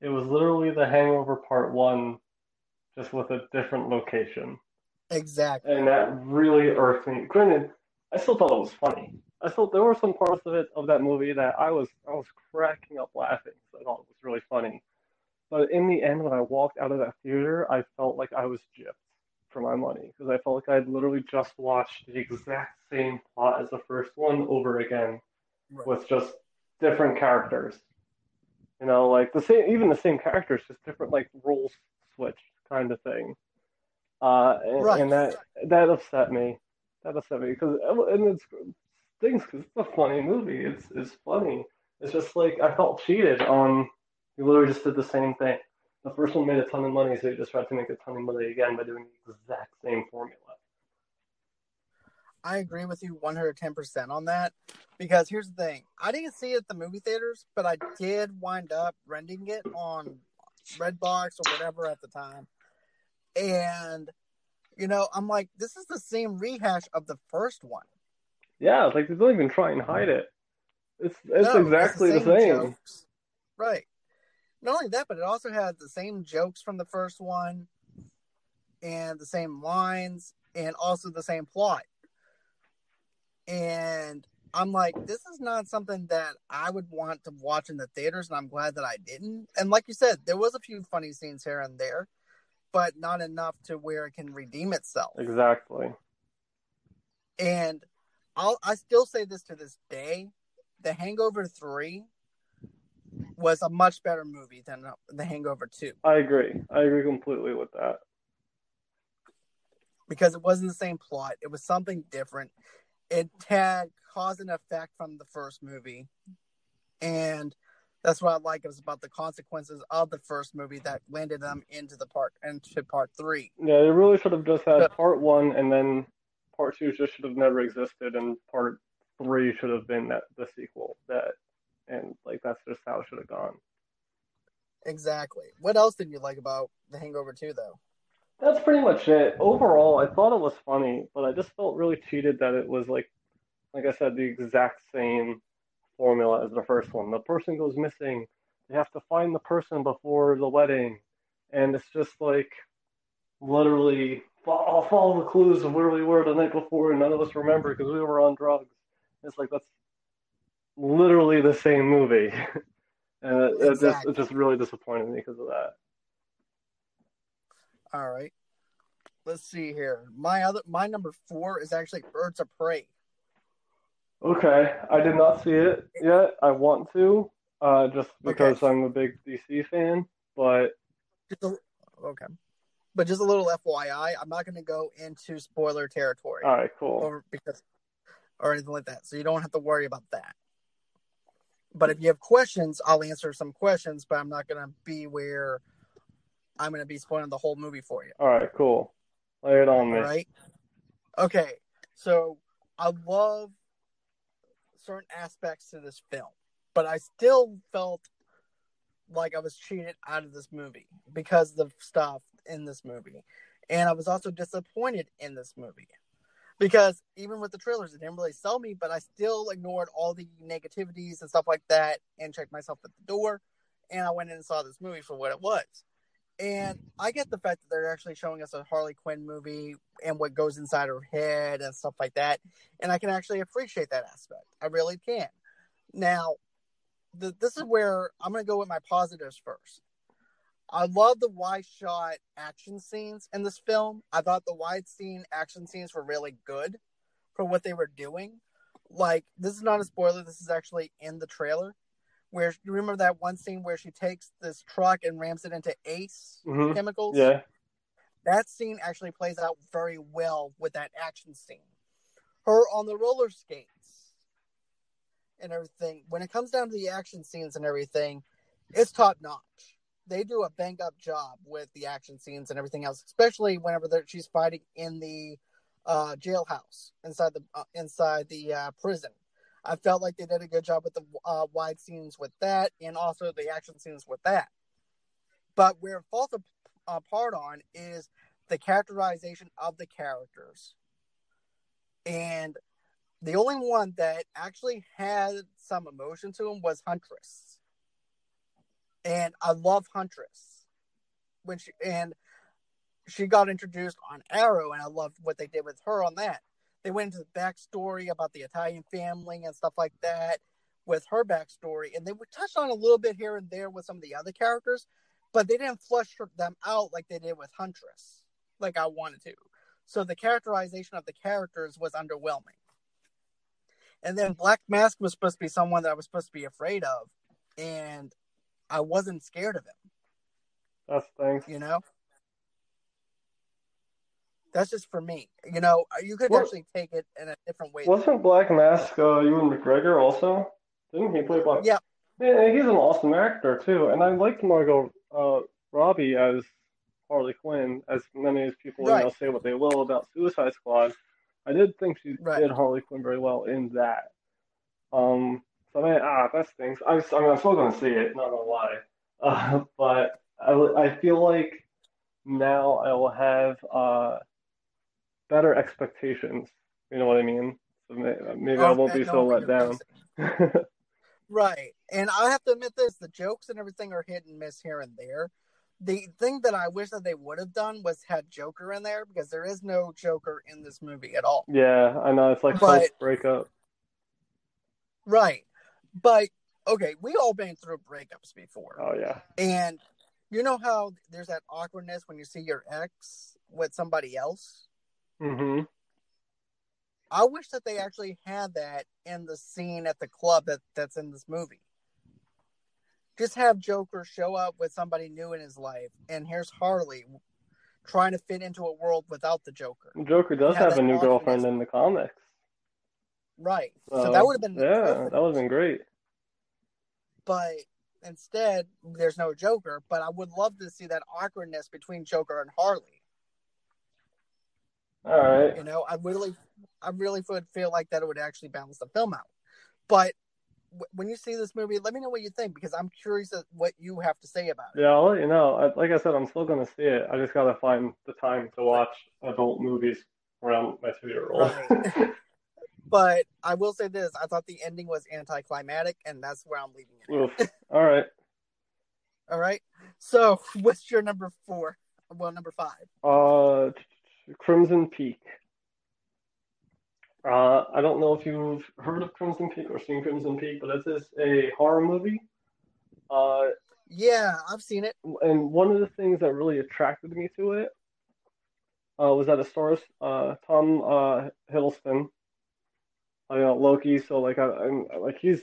it was literally The Hangover Part One, just with a different location. Exactly. And that really irked me. Granted, I still thought it was funny. I still there were some parts of it of that movie that I was I was cracking up laughing. So I thought it was really funny. But in the end, when I walked out of that theater, I felt like I was gypped for my money because I felt like I had literally just watched the exact same plot as the first one over again Right. with just different characters. You know, like the same, even the same characters, just different like roles switched kind of thing. Uh, and, Right. and that that upset me. That upset me because and it's things because it's a funny movie. It's it's funny. It's just like I felt cheated on. You literally just did the same thing. The first one made a ton of money, so you just tried to make a ton of money again by doing the exact same formula. I agree with you 110% on that because here's the thing. I didn't see it at the movie theaters, but I did wind up renting it on Redbox or whatever at the time. And, you know, I'm like, this is the same rehash of the first one. Yeah, it's like they don't even try and hide it. It's it's No, exactly the same. jokes. Right. Not only that, but it also had the same jokes from the first one and the same lines and also the same plot. And I'm like, this is not something that I would want to watch in the theaters, and I'm glad that I didn't. And like you said, there was a few funny scenes here and there, but not enough to where it can redeem itself. Exactly. And I'll I still say this to this day: The Hangover Three was a much better movie than uh, The Hangover Two I agree. I agree completely with that. because it wasn't the same plot. It was something different. It had cause and effect from the first movie, and that's what I like. It was about the consequences of the first movie that landed them into the part into part three. Yeah, they really should have just had part one, and then part two just should have never existed, and part three should have been that the sequel. That and like that's just how it should have gone. Exactly. What else did you like about The Hangover Two, though? That's pretty much it. Overall, I thought it was funny, but I just felt really cheated that it was like, like I said, the exact same formula as the first one. The person goes missing. They have to find the person before the wedding, and it's just like literally I'll follow the clues of where we were the night before, and none of us remember because we were on drugs. It's like that's literally the same movie, and [laughs] it, it just it just really disappointed me because of that. All right. Let's see here. My other my number four is actually Birds of Prey. Okay, I did not see it yet. I want to, uh, just because Okay. I'm a big DC fan. But okay. But just a little FYI, I'm not going to go into spoiler territory all right, cool. or because or anything like that. So you don't have to worry about that. But if you have questions, I'll answer some questions, but I'm not going to be where I'm going to be spoiling the whole movie for you. All right, cool. Lay it on me. All right. Okay. So I love certain aspects to this film, but I still felt like I was cheated out of this movie because of the stuff in this movie. And I was also disappointed in this movie because even with the trailers, it didn't really sell me, but I still ignored all the negativities and stuff like that and checked myself at the door. And I went in and saw this movie for what it was. And I get the fact that they're actually showing us a Harley Quinn movie and what goes inside her head and stuff like that. And I can actually appreciate that aspect. I really can. Now, the, this is where I'm going to go with my positives first. I love the wide shot action scenes in this film. I thought the wide scene action scenes were really good for what they were doing. Like, this is not a spoiler, this is actually in the trailer. Where you remember that one scene where she takes this truck and rams it into Ace hmm chemicals? Yeah. that scene actually plays out very well with that action scene. Her on the roller skates and everything. When it comes down to the action scenes and everything, it's top notch. They do a bang up job with the action scenes and everything else, especially whenever she's fighting in the uh, jailhouse inside the uh, inside the uh, prison. I felt like they did a good job with the uh, wide scenes with that, and also the action scenes with that. But where it falls apart on is the characterization of the characters and The only one that actually had some emotion to him was Huntress, and I love Huntress when she and she got introduced on Arrow, and I loved what they did with her on that. They went into the backstory about the Italian family and stuff like that with her backstory, and they would touch on a little bit here and there with some of the other characters, but they didn't flush them out like they did with Huntress, like I wanted to. So the characterization of the characters was underwhelming. And then Black Mask was supposed to be someone that I was supposed to be afraid of, and I wasn't scared of him. That's things. You know, that's just for me. You know, you could What- actually take it in a different way. Wasn't Black Mask uh, Ewan McGregor also? Didn't he play Black? Yeah. Yeah, he's an awesome actor too, and I liked Margot uh, Robbie as Harley Quinn. As many as people you know say what they will about Suicide Squad, I did think she Right. did Harley Quinn very well in that. Um, so I mean, ah, that stinks. I, was, I mean, I'm still gonna see it, not gonna lie. Uh, [laughs] but I, I feel like now I will have uh better expectations. You know what I mean? So may- maybe I won't be so let down. [laughs] Right. And I have to admit this the jokes and everything are hit and miss here and there. The thing that I wish that they would have done was had Joker in there because there is no Joker in this movie at all. Yeah, I know it's like But- breakup. Right. But okay, we all been through breakups before. Oh yeah. And you know how there's that awkwardness when you see your ex with somebody else? Mm-hmm. I wish that they actually had that in the scene at the club that, that's in this movie. Just have Joker show up with somebody new in his life, and here's Harley trying to fit into a world without the Joker. Joker does Yeah, have a new girlfriend in the comics. Right. So So, that oh, would have been yeah, perfect. that would have been great. But instead, there's no Joker. But I would love to see that awkwardness between Joker and Harley. All right. You know, I really, I really would feel like that it would actually balance the film out. But w- when you see this movie, let me know what you think because I'm curious at what you have to say about it. Yeah, I'll let you know. I, like I said, I'm still gonna see it. I just gotta find the time to watch adult movies around my two-year-old. Right. [laughs] But I will say this: I thought the ending was anticlimactic, and that's where I'm leaving it. Oof. [laughs] All right. All right. So, what's your number four? Well, number five. Uh, Crimson Peak. Uh, I don't know if you've heard of Crimson Peak or seen Crimson Peak, but it is a horror movie. Uh, Yeah, I've seen it. and one of the things that really attracted me to it uh, was that it stars uh, Tom uh, Hiddleston, uh, got Loki. So like, I, I'm like he's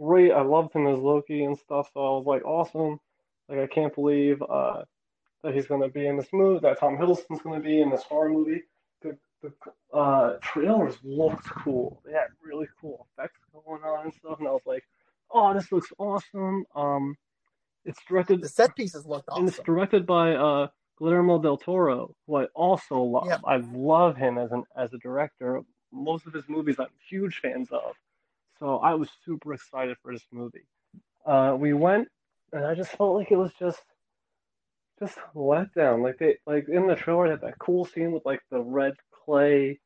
great. I loved him as Loki and stuff. So I was like, awesome. Like I can't believe uh, that he's gonna be in this movie. That Tom Hiddleston's gonna be in this horror movie. The the uh, trailers looked cool. They had really cool effects going on and stuff. And I was like, oh, this looks awesome. Um, it's directed The set pieces looked awesome. and it's directed by uh, Guillermo del Toro, who I also love. Yeah. I love him as an as a director. Most of his movies I'm huge fans of. So I was super excited for this movie. Uh, we went, and I just [laughs] felt like it was just just a letdown. Like they like in the trailer they had that cool scene with like the red clay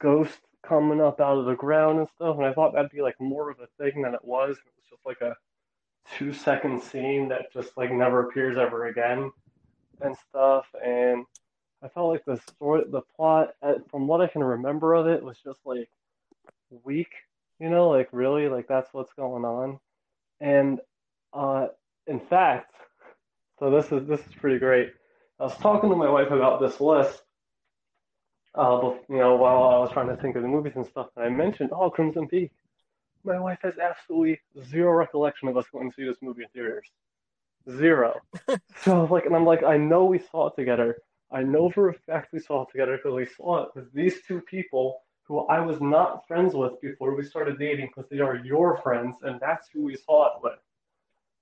ghost coming up out of the ground and stuff, and I thought that'd be like more of a thing than it was. It was just like a two second scene that just like never appears ever again and stuff. And I felt like the story, the plot, uh, from what I can remember of it, was just like weak. You know, like really, like that's what's going on. And uh, in fact, so this is this is pretty great. I was talking to my wife about this list. Uh, you know, while I was trying to think of the movies and stuff, and I mentioned, oh, Crimson Peak. My wife has absolutely zero recollection of us going to see this movie in theaters. Zero. [laughs] so like, and I'm like, I know we saw it together. I know for a fact we saw it together because we saw it with these two people who I was not friends with before we started dating because they are your friends, and that's who we saw it with.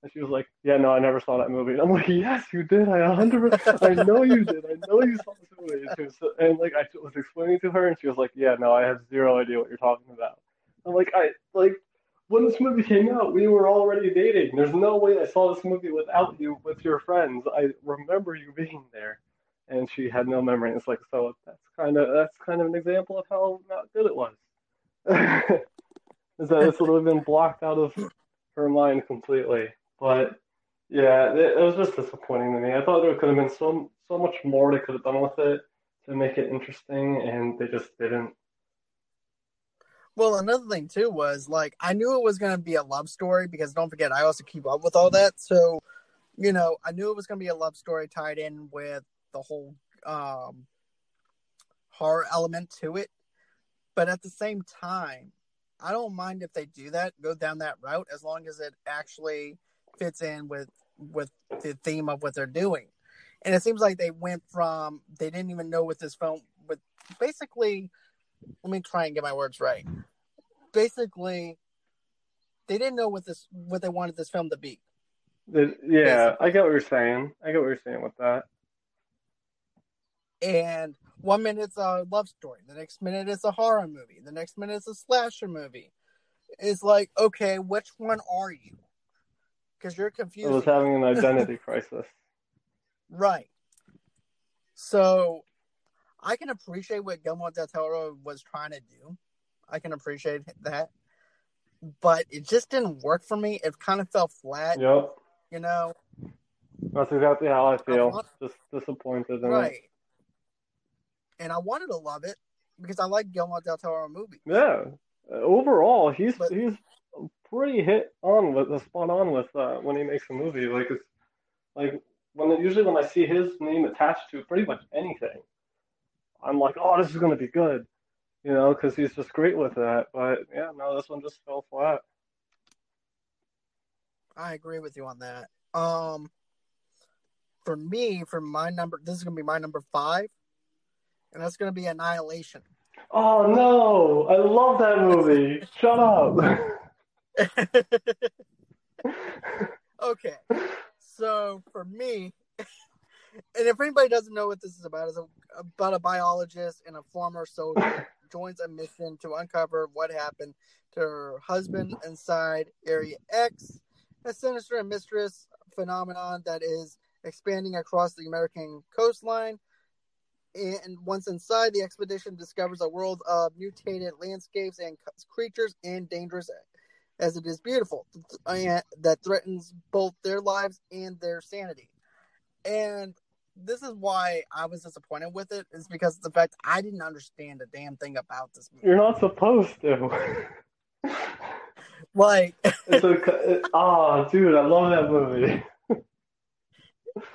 And she was like, "Yeah, no, I never saw that movie." And I'm like, "Yes, you did. I 100. I know you did. I know you saw this movie." And, was, and like, I was explaining to her, and she was like, "Yeah, no, I have zero idea what you're talking about." I'm like, I like when this movie came out, we were already dating. There's no way I saw this movie without you with your friends. I remember you being there, and she had no memory. It's like, so that's kind of that's kind of an example of how not good it was. [laughs] is that it's literally been blocked out of her mind completely. But yeah, it, it was just disappointing to me. I thought there could have been so so much more they could have done with it to make it interesting, and they just didn't. Well, another thing too was like I knew it was going to be a love story because don't forget I also keep up with all that. So, you know, I knew it was going to be a love story tied in with the whole um horror element to it. But at the same time, I don't mind if they do that, go down that route as long as it actually fits in with with the theme of what they're doing. And it seems like they went from they didn't even know what this film with basically let me try and get my words right. Basically, they didn't know what this what they wanted this film to be. The, yeah, I get what you're saying. I get what you're saying with that. And one minute it's a love story, the next minute it's a horror movie, the next minute it's a slasher movie. It's like, okay, which one are you? Because you're confused. It was having an [laughs] identity crisis. Right. So I can appreciate what Guillermo del Toro was trying to do. I can appreciate that. But it just didn't work for me. It kind of fell flat. Yep. You know? That's exactly how I feel. want- Just disappointed in Right. it. And I wanted to love it because I like Guillermo del Toro movies. Yeah. Uh, Overall, he's But- he's pretty hit on with the spot on with uh, when he makes a movie. Like it's like when usually when I see his name attached to pretty much anything, I'm like, oh, this is gonna be good, you know, because he's just great with that. But yeah, no, this one just fell flat. I agree with you on that. Um, for me, for my number, this is gonna be my number five, and that's gonna be Annihilation. Oh no, I love that movie. Shut up. [laughs] okay, so for me, [laughs] and if anybody doesn't know what this is about, it's a, about a biologist and a former soldier joins a mission to uncover what happened to her husband inside Area X, a sinister and mistress phenomenon that is expanding across the American coastline. And once inside, the expedition discovers a world of mutated landscapes and creatures and dangerous as it is beautiful and that threatens both their lives and their sanity. And this is why I was disappointed with it, is because of the fact I didn't understand a damn thing about this movie. You're not supposed to. Like, [laughs] it's a [laughs] ah, dude, I love that movie.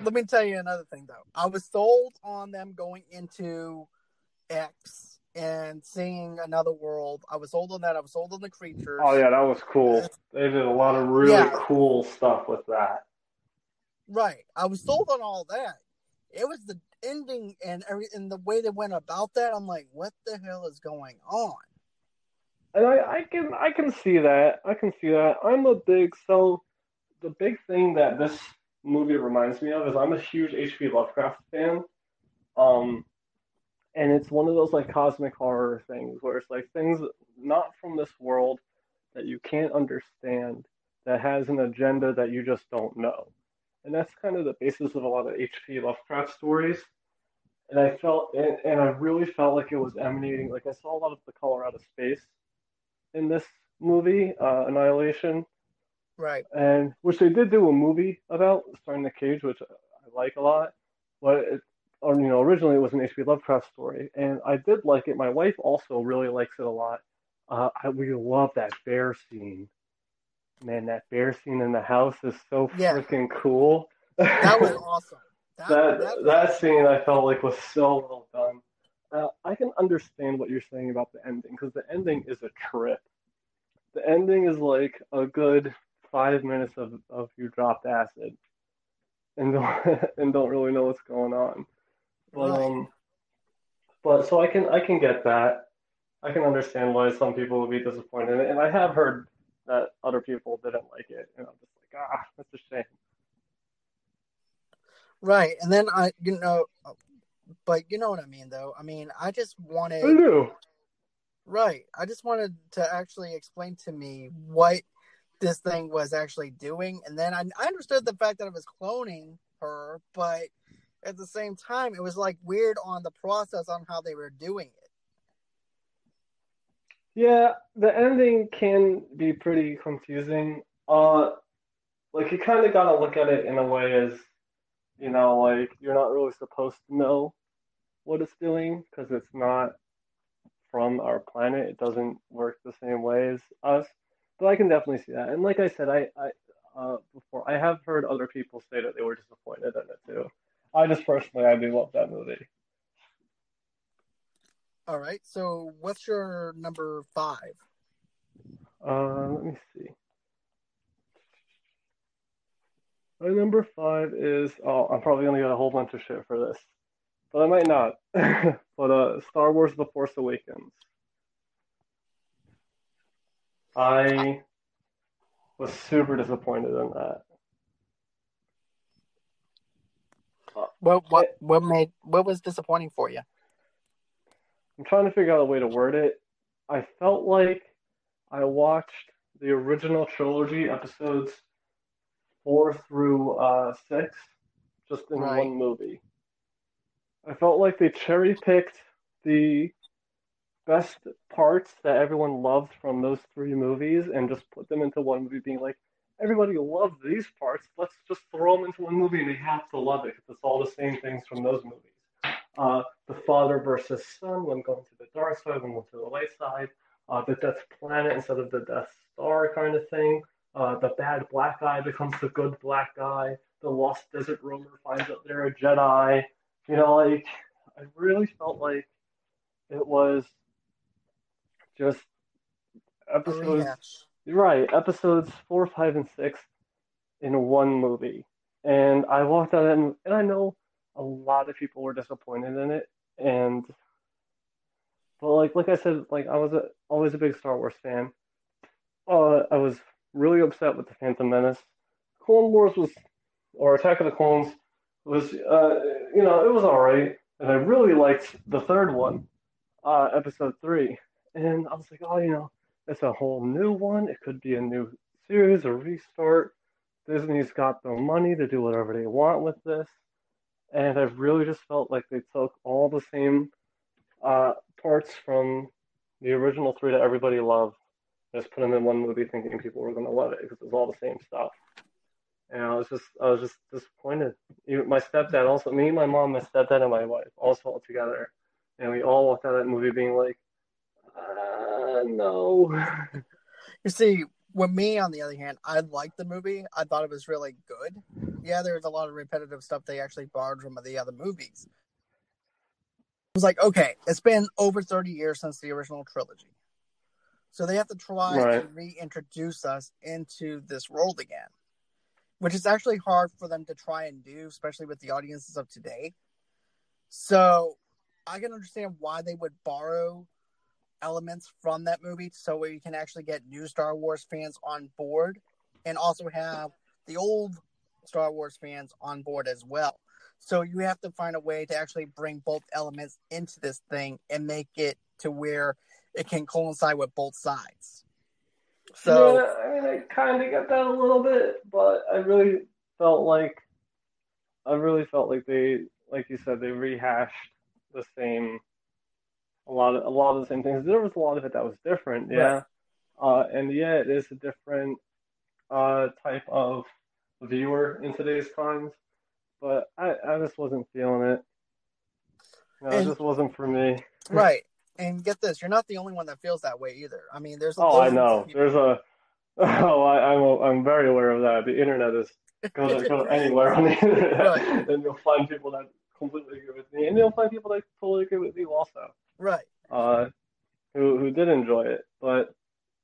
Let me tell you another thing though. I was sold on them going into X and seeing another world. I was sold on that. I was sold on the creatures. Oh yeah, that was cool. They did a lot of really Yeah. cool stuff with that. Right. I was sold on all that. It was the ending and every and the way they went about that. I'm like, what the hell is going on? And I, I can I can see that. I can see that. I'm a big so the big thing that this movie it reminds me of is I'm a huge H.P. Lovecraft fan. Um and it's one of those like cosmic horror things where it's like things not from this world that you can't understand that has an agenda that you just don't know. And that's kind of the basis of a lot of H.P. Lovecraft stories. And I felt, and, and I really felt like it was emanating, like I saw a lot of the color out of space in this movie, uh, Annihilation, Right. and which they did do a movie about, starring the Cage, which I like a lot. But it, or you know, originally it was an H.P. Lovecraft story, and I did like it. My wife also really likes it a lot. Uh, I, we love that bear scene. Man, that bear scene in the house is so Yeah. freaking cool. That was [laughs] awesome. That, that that- that scene I felt like was so well done. Uh, I can understand what you're saying about the ending because the ending is a trip. The ending is like a good five minutes of, of you dropped acid and don't [laughs] and don't really know what's going on. But Right. um, but so I can I can get that. I can understand why some people would be disappointed, and I have heard that other people didn't like it, and I'm just like, ah, that's a shame. right. And then I, you know, but you know what I mean, though. I mean, I just wanted. I do. Right. I just wanted to actually explain to me what this thing was actually doing. And then I, I understood the fact that it was cloning her, but at the same time, it was like weird on the process on how they were doing it. Yeah, the ending can be pretty confusing. Uh, like you kind of gotta look at it in a way as, you know, like you're not really supposed to know what it's doing because it's not from our planet. It doesn't work the same way as us. But I can definitely see that. And like I said, I, I uh, before I have heard other people say that they were disappointed in it too. I just personally I do love that movie. All right. So, what's your number five? Uh, let me see. My number five is oh, I'm probably gonna get a whole bunch of shit for this, but I might not. [laughs] but uh, Star Wars: The Force Awakens. I was super disappointed in that. What what what made what was disappointing for you? I'm trying to figure out a way to word it. I felt like I watched the original trilogy episodes four through uh, six just in Right. one movie. I felt like they cherry picked the best parts that everyone loved from those three movies and just put them into one movie, being like, everybody loves these parts. Let's just throw them into one movie and they have to love it because it's all the same things from those movies. Uh, the father versus son, one going to the dark side, one going to the light side. Uh, the Death Planet instead of the Death Star kind of thing. Uh, the bad black guy becomes the good black guy. The lost desert roamer finds out they're a Jedi. You know, like I really felt like it was just episodes. rehash. Right, episodes four, five, and six in one movie. And I walked out and, and I know a lot of people were disappointed in it. And but like like I said, like I was a, always a big Star Wars fan. Uh, I was really upset with the Phantom Menace. Clone Wars was, or Attack of the Clones was, uh, you know, it was all right. And I really liked the third one, uh, Episode three. And I was like, oh, you know. It's a whole new one. It could be a new series, a restart. Disney's got the money to do whatever they want with this. And I really just felt like they took all the same uh, parts from the original three that everybody loved, just put them in one movie thinking people were going to love it because it was all the same stuff. And I was just, I was just disappointed. Even my stepdad also, me, my mom, my stepdad, and my wife all saw it together, and we all walked out of that movie being like, uh, no. You see, with me, on the other hand, I liked the movie. I thought it was really good. Yeah, there was a lot of repetitive stuff they actually borrowed from the other movies. It was like, okay, it's been over 30 years since the original trilogy. So they have to try Right. and reintroduce us into this world again, which is actually hard for them to try and do, especially with the audiences of today. So I can understand why they would borrow elements from that movie so we can actually get new Star Wars fans on board and also have the old Star Wars fans on board as well. So you have to find a way to actually bring both elements into this thing and make it to where it can coincide with both sides. So yeah, I mean, I kind of get that a little bit, but I really felt like, I really felt like they, like you said, they rehashed the same, a lot of a lot of the same things. There was a lot of it that was different, yeah. Uh, and yeah, it is a different uh type of viewer in today's times, but I I just wasn't feeling it. No, know, it just wasn't for me. [laughs] right. And get this, you're not the only one that feels that way either. I mean, there's Oh, I know. people- There's a. [laughs] Oh, I, I'm I'm very aware of that. The internet is goes [laughs] goes anywhere on the internet, Right. and you'll find people that completely agree with me, and you'll find people that totally agree with you also, right. uh, who who did enjoy it. But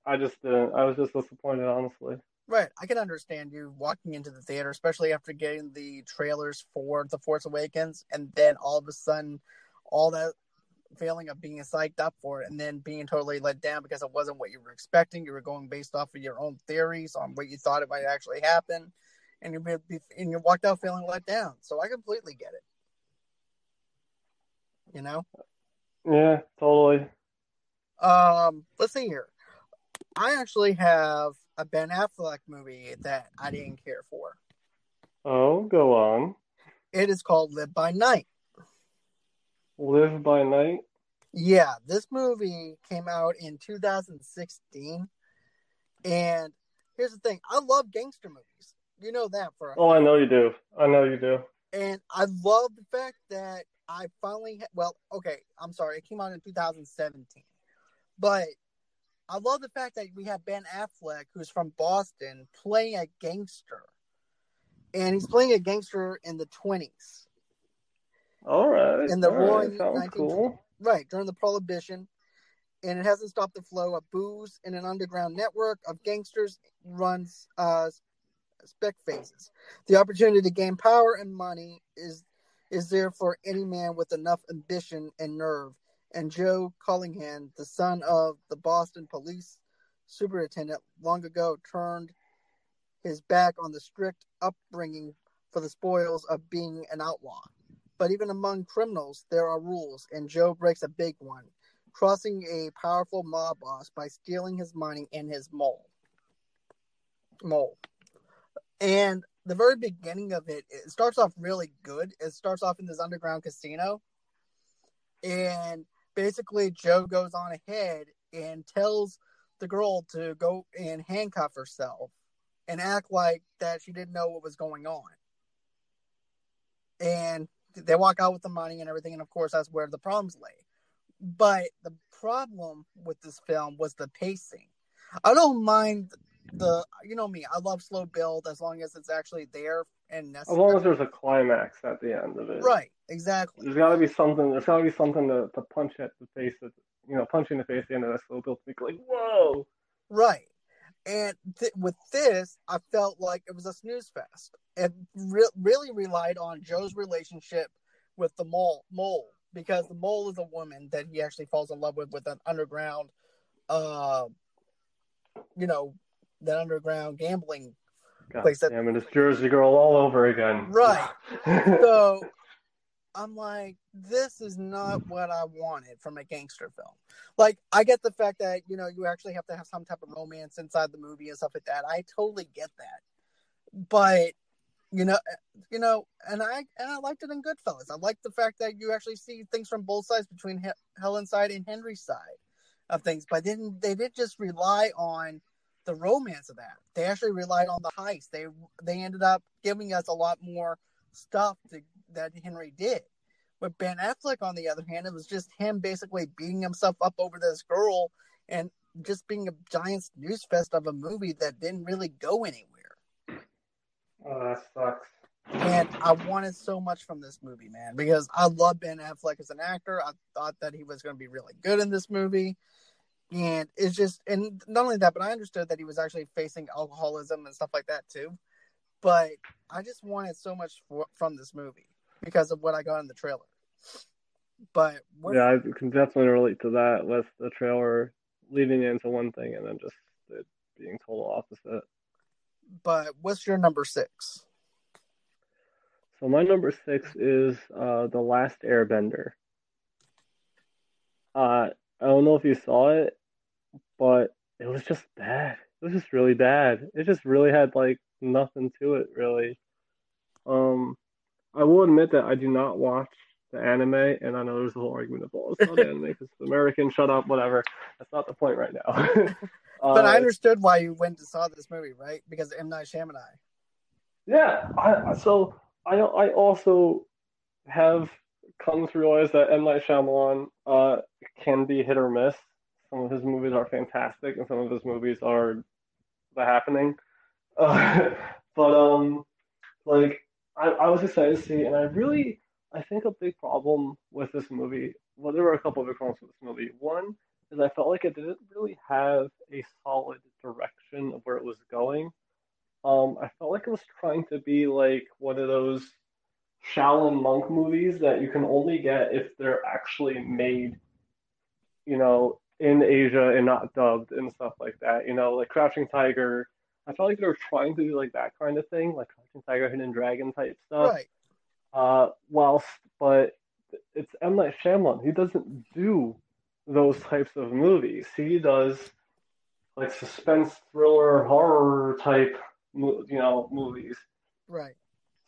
I just didn't. I was just disappointed, honestly. Right. I can understand you walking into the theater, especially after getting the trailers for The Force Awakens, and then all of a sudden, all that feeling of being psyched up for it, and then being totally let down because it wasn't what you were expecting. You were going based off of your own theories on what you thought it might actually happen, and you and you walked out feeling let down. So I completely get it. You know. Yeah, totally. Um, let's see here. I actually have a Ben Affleck movie that I didn't care for. Oh, go on. It is called Live by Night. Live by night. Yeah, this movie came out in 2016. And here's the thing I love gangster movies. You know that for a Oh, I know you do. I know you do. And I love the fact that I finally, well, okay, I'm sorry, it came out in 2017. But I love the fact that we have Ben Affleck, who's from Boston, playing a gangster. And he's playing a gangster in the 20s. All right. In the roaring 19 cool. Right, during the Prohibition. And it hasn't stopped the flow of booze in an underground network of gangsters runs uh, spec phases. The opportunity to gain power and money is is there for any man with enough ambition and nerve. And Joe Coughlin, the son of the Boston police superintendent, long ago turned his back on the strict upbringing for the spoils of being an outlaw. But even among criminals, there are rules, and Joe breaks a big one, crossing a powerful mob boss by stealing his money and his mole. Mole. And the very beginning of it, it starts off really good. It starts off in this underground casino. And basically, Joe goes on ahead and tells the girl to go and handcuff herself and act like that she didn't know what was going on. And they walk out with the money and everything. And of course, that's where the problems lay. But the problem with this film was the pacing. I don't mind the you know me, I love slow build as long as it's actually there and necessary. As long as there's a climax at the end of it. right, exactly. There's got to be something. There's got to be something to, to punch at the face of, you know, punch in the face at the end of that slow build to make like, whoa. Right. And th- with this, I felt like it was a snooze fest. It re- really relied on Joe's relationship with the mole, mole, because the mole is a woman that he actually falls in love with with an underground, uh, you know, that underground gambling. God Place that- damn it, it's Jersey Girl all over again. Right. [laughs] So I'm like, this is not what I wanted from a gangster film. Like, I get the fact that you know you actually have to have some type of romance inside the movie and stuff like that. I totally get that, but you know, you know, and I and I liked it in Goodfellas. I like the fact that you actually see things from both sides between He- Helen's side and Henry's side of things. But then they did just rely on the romance of that. They actually relied on the heist. They they ended up giving us a lot more stuff to, that Henry did. With Ben Affleck, on the other hand, it was just him basically beating himself up over this girl and just being a giant snooze fest of a movie that didn't really go anywhere. oh, that sucks. And I wanted so much from this movie, man, because I love Ben Affleck as an actor. I thought that he was going to be really good in this movie. And it's just, and not only that, but I understood that he was actually facing alcoholism and stuff like that too. But I just wanted so much for, from this movie because of what I got in the trailer. But what, Yeah, I can definitely relate to that with the trailer leading into one thing and then just it being total opposite. but what's your number six? So my number six is uh, The Last Airbender. Uh, I don't know if you saw it, but it was just bad. It was just really bad. It just really had like nothing to it, really. Um, I will admit that I do not watch the anime, and I know there's a whole argument of oh, it's not anime because it's American. Shut up, whatever. That's not the point right now. [laughs] But I Uh, understood why you went to saw this movie, right? Because M Night Shyamalan. Yeah, I I- so I I also have come to realize that M Night Shyamalan uh can be hit or miss. Some of his movies are fantastic, and some of his movies are the happening. Uh, [laughs] but um, like I I was excited to see, and I really I think a big problem with this movie. Well, there were a couple of big problems with this movie. One is I felt like it didn't really have a solid direction of where it was going. Um, I felt like it was trying to be like one of those Shaolin monk movies that you can only get if they're actually made, you know, in Asia and not dubbed and stuff like that. You know, like Crouching Tiger. I felt like they were trying to do like that kind of thing, like Crouching Tiger, Hidden Dragon type stuff. right. Uh, whilst, but it's M Night Shyamalan. He doesn't do those types of movies. He does like suspense, thriller, horror type, you know, movies. Right.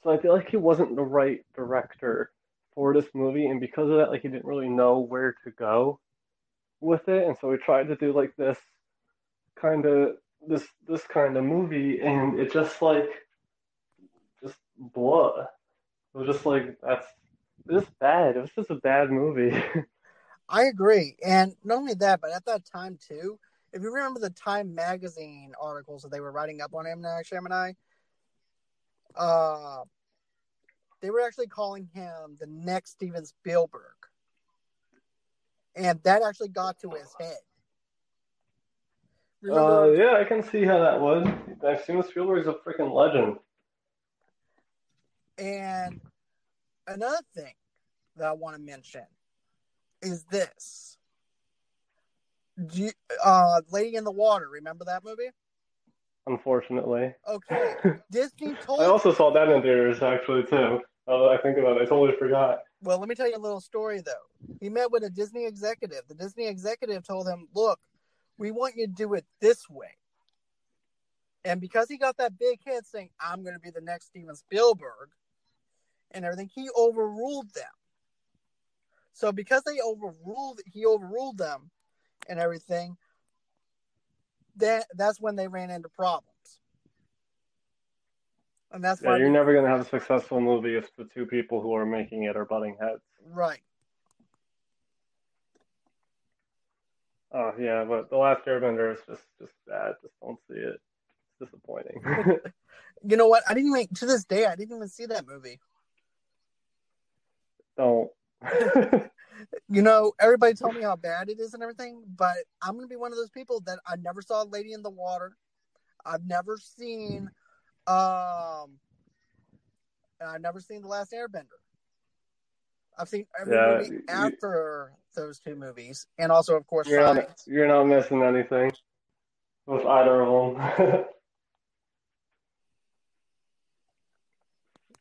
So I feel like he wasn't the right director for this movie, and because of that, like he didn't really know where to go with it, and so he tried to do like this kind of this this kind of movie, and it just like just blah. It was just like that's just bad. It was just a bad movie. [laughs] I agree, and not only that, but at that time too, if you remember the Time magazine articles that they were writing up on M Night Shyamalan, uh, they were actually calling him the next Steven Spielberg, and that actually got to his head. uh, yeah, I can see how that would. Steven Spielberg's a freaking legend. and another thing that I want to mention is this. Do you, uh, Lady in the Water, remember that movie? Unfortunately, Okay, [laughs] Disney told. I also saw that in theaters actually too. That I think about it, I totally forgot. Well, let me tell you a little story though. He met with a Disney executive. The Disney executive told him, "Look, we want you to do it this way." And because he got that big hit saying, "I'm going to be the next Steven Spielberg," and everything, he overruled them. So because they overruled, he overruled them, and everything. That that's when they ran into problems. And that's Yeah, why you're never gonna have a successful movie if the two people who are making it are butting heads. right. Oh yeah, but The Last Airbender is just just bad. Just don't see it. It's disappointing. [laughs] You know what? I didn't even to this day. I didn't even see that movie. don't. [laughs] you know, everybody told me how bad it is and everything, but I'm gonna be one of those people that I never saw Lady in the Water. I've never seen hmm. Um and I've never seen The Last Airbender. I've seen every Yeah, movie you- after those two movies, and also, of course, you're not you're not missing anything with either of them. [laughs]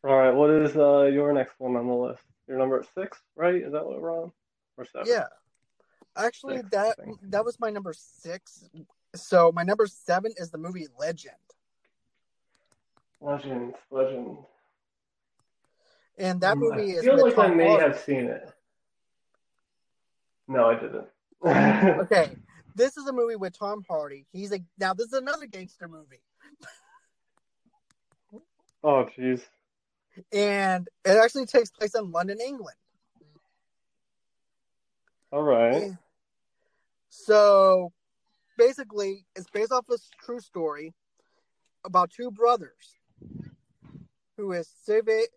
All right, what is uh your next one on the list? Your number six, right? Is that what we're on? Or seven? Yeah, actually, Six, that that was my number six. So my number seven is the movie Legend, Legend, Legend. and that Hmm, movie I is feel like I may have seen it. No, I didn't. [laughs] Okay, this is a movie with Tom Hardy. He's a now. This is another gangster movie, oh, jeez. and it actually takes place in London, England. All right. So basically, it's based off a true story about two brothers who is civic,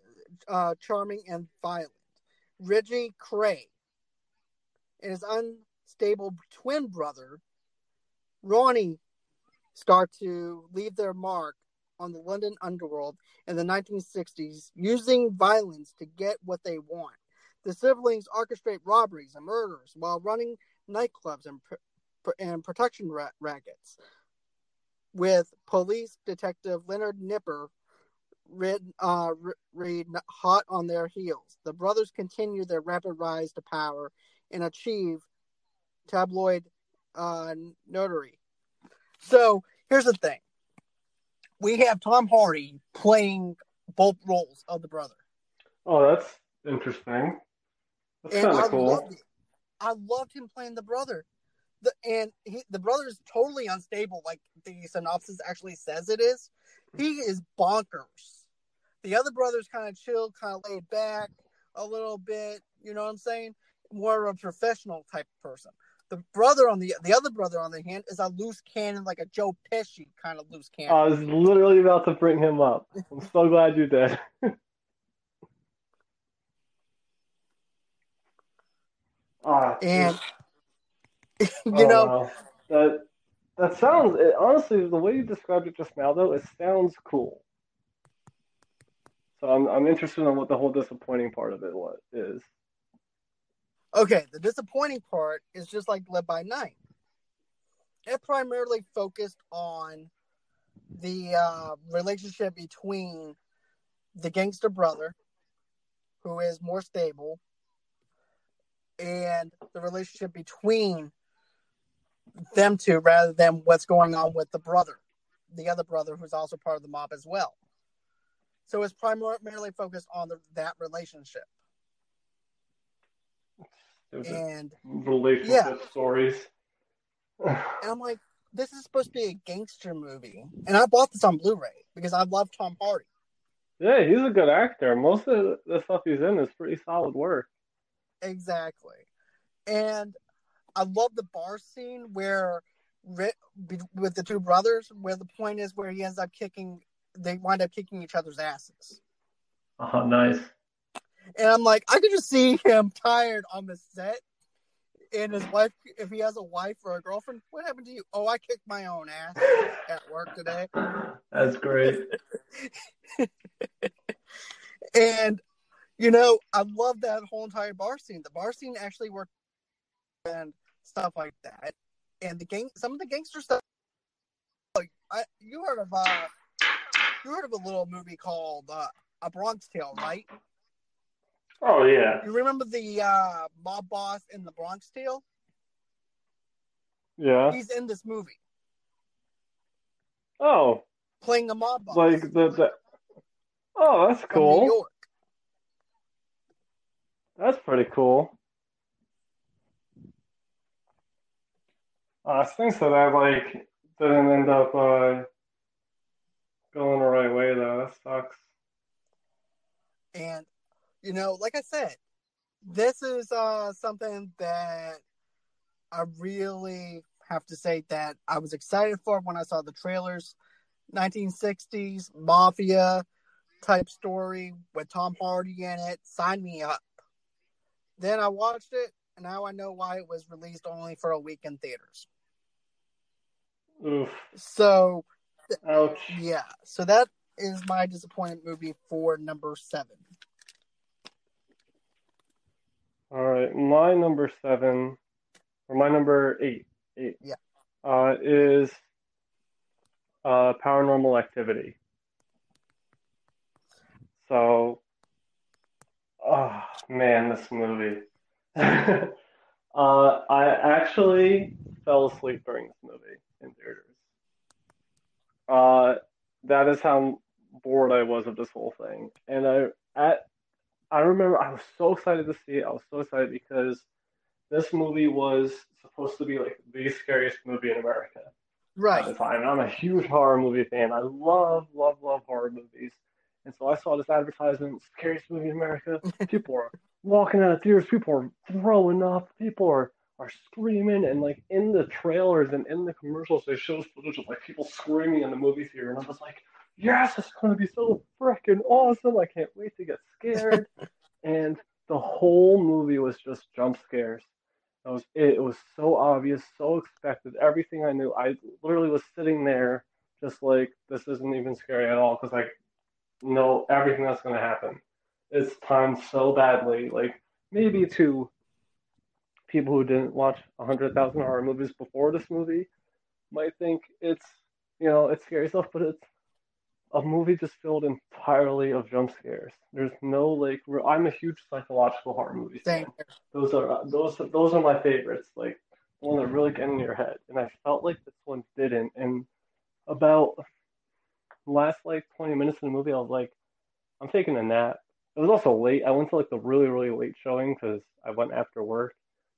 uh, charming, and violent. Reggie Kray and his unstable twin brother, Ronnie, start to leave their mark on the London underworld in the 1960s using violence to get what they want. The siblings orchestrate robberies and murders while running nightclubs and and protection ra- rackets. With police detective Leonard Nipper Read, uh, re- read hot on their heels, the brothers continue their rapid rise to power and achieve tabloid uh, notary. So here's the thing: we have Tom Hardy playing both roles of the brother. Oh, that's interesting. That's kind I of cool. loved. I loved him playing the brother. The and he, the brother is totally unstable, like the synopsis actually says it is. He is bonkers. The other brother's kind of chill, kind of laid back a little bit. You know what I'm saying? More of a professional type person. The brother on the the other brother on the hand is a loose cannon, like a Joe Pesci kind of loose cannon. I was literally about to bring him up. I'm so [laughs] glad you did. [laughs] Ah, and [laughs] you oh, know, wow. that that sounds it, honestly the way you described it just now though it sounds cool. So I'm I'm interested in what the whole disappointing part of it what is. Okay, the disappointing part is just like Live by Night. It primarily focused on the uh, relationship between the gangster brother, who is more stable, and the relationship between them two rather than what's going on with the brother, the other brother who's also part of the mob as well. So it's primarily focused on the, that relationship. Just and relationship stories. [sighs] and I'm like, this is supposed to be a gangster movie, and I bought this on Blu-ray because I love Tom Hardy. yeah, he's a good actor. Most of the stuff he's in is pretty solid work. Exactly, and I love the bar scene where Rick, with the two brothers, where the point is where he ends up kicking, they wind up kicking each other's asses. Oh, nice. And I'm like, I could just see him tired on the set. And his wife, if he has a wife or a girlfriend, what happened to you? Oh, I kicked my own ass at work today. [laughs] That's great. [laughs] And, you know, I love that whole entire bar scene. The bar scene actually worked and stuff like that. And the gang, some of the gangster stuff. Like, I, you heard of, uh, you heard of a little movie called uh, A Bronx Tale, right? Oh yeah, You remember the uh, mob boss in the Bronx Tale? yeah. He's in this movie Oh, playing a mob boss. like the the. Oh, that's cool. York. That's pretty cool. Uh, stinks that I like didn't end up uh, going the right way though. That sucks. And you know, like I said, this is uh something that I really have to say that I was excited for when I saw the trailers. 1960s mafia type story with Tom Hardy in it. Sign me up. Then I watched it, and now I know why it was released only for a week in theaters. Oof. So Ouch. yeah, so that is my disappointed movie for number seven. All right, my number seven, or my number eight, eight, Yeah. uh, is uh, Paranormal Activity. So, oh man, this movie. [laughs] uh, I actually fell asleep during this movie in theaters. Uh, that is how bored I was of this whole thing, and I at I remember I was so excited to see it. I was so excited because this movie was supposed to be like the scariest movie in America at the Right. time. I'm a huge horror movie fan. I love, love, love horror movies. And so I saw this advertisement, scariest movie in America. [laughs] People are walking out of theaters, people are throwing up, people are, are screaming, and like in the trailers and in the commercials, they show footage of like people screaming in the movie theater, and I was like, yes, it's gonna be so freaking awesome! I can't wait to get scared. [laughs] and the whole movie was just jump scares. It was it was so obvious, so expected. Everything I knew, I literally was sitting there, just like this isn't even scary at all, because I know everything that's gonna happen. It's timed so badly. Like maybe mm-hmm. to people who didn't watch a hundred thousand horror movies before this movie might think it's you know it's scary stuff, but it's a movie just filled entirely of jump scares. There's no like I'm a huge psychological horror movie fan. Those are uh, those those are my favorites. Like the one that really get in your head. And I felt like this one didn't. And about last like 20 minutes of the movie, I was like, I'm taking a nap. It was also late. I went to like the really really late showing because I went after work.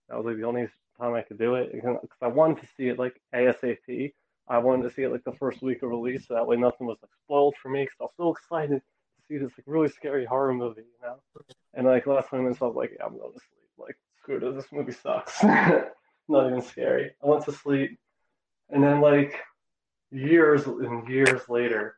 That was like the only time I could do it because I wanted to see it like ASAP. I wanted to see it like the first week of release, so that way nothing was like spoiled for me. Because I was so excited to see this like really scary horror movie, you know. And like last minutes, I was like, yeah, I'm going to sleep. Like, screw it, this movie sucks. [laughs] Not even scary. I went to sleep, and then like years and years later,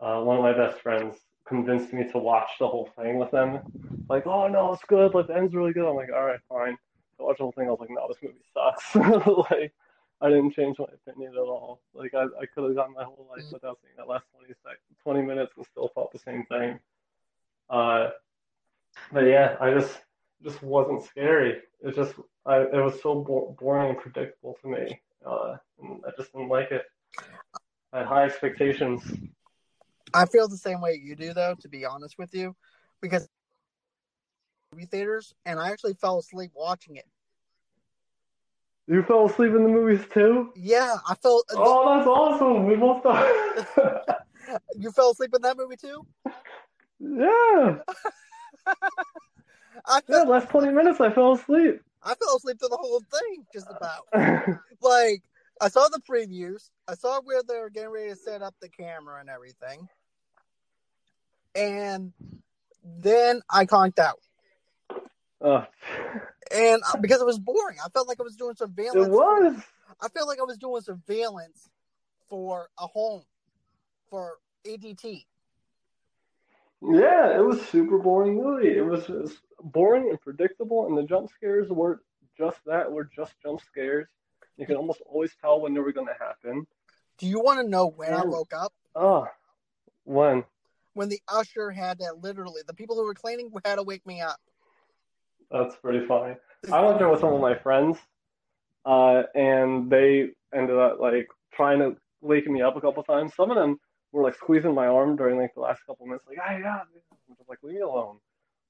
uh, one of my best friends convinced me to watch the whole thing with them. Like, oh no, it's good. Like the end's really good. I'm like, all right, fine. I watched the whole thing. I was like, no, this movie sucks. [laughs] like. I didn't change my opinion at all. Like I, I could have gone my whole life without seeing that last 20 sec- 20 minutes and still felt the same thing. Uh, but yeah, I just just wasn't scary. It just I it was so bo- boring and predictable to me. Uh, I just didn't like it. I had high expectations. I feel the same way you do, though, to be honest with you, because movie theaters, and I actually fell asleep watching it. You fell asleep in the movies too? Yeah, I felt. Uh, oh, that's awesome. We both thought. [laughs] You fell asleep in that movie too. [laughs] yeah. [laughs] I Yeah, felt, last 20 minutes I fell asleep. I fell asleep through the whole thing, just about. like I saw the previews. I saw where they were getting ready to set up the camera and everything, and then I conked out. Uh, And uh, because it was boring, I felt like I was doing surveillance. it was. I felt like I was doing surveillance for a home for ADT. Yeah, it was super boring movie. It was, it was boring and predictable, and the jump scares were just that. Were just jump scares. You can almost always tell when they were going to happen. Do you want to know when I woke up? Oh, when? When the usher had to literally, the people who were cleaning had to wake me up. That's pretty funny. I went there with some of my friends, uh, and they ended up like trying to wake me up a couple times. Some of them were like squeezing my arm during like the last couple minutes, like, "Ah, yeah," I'm just like, "Leave me alone."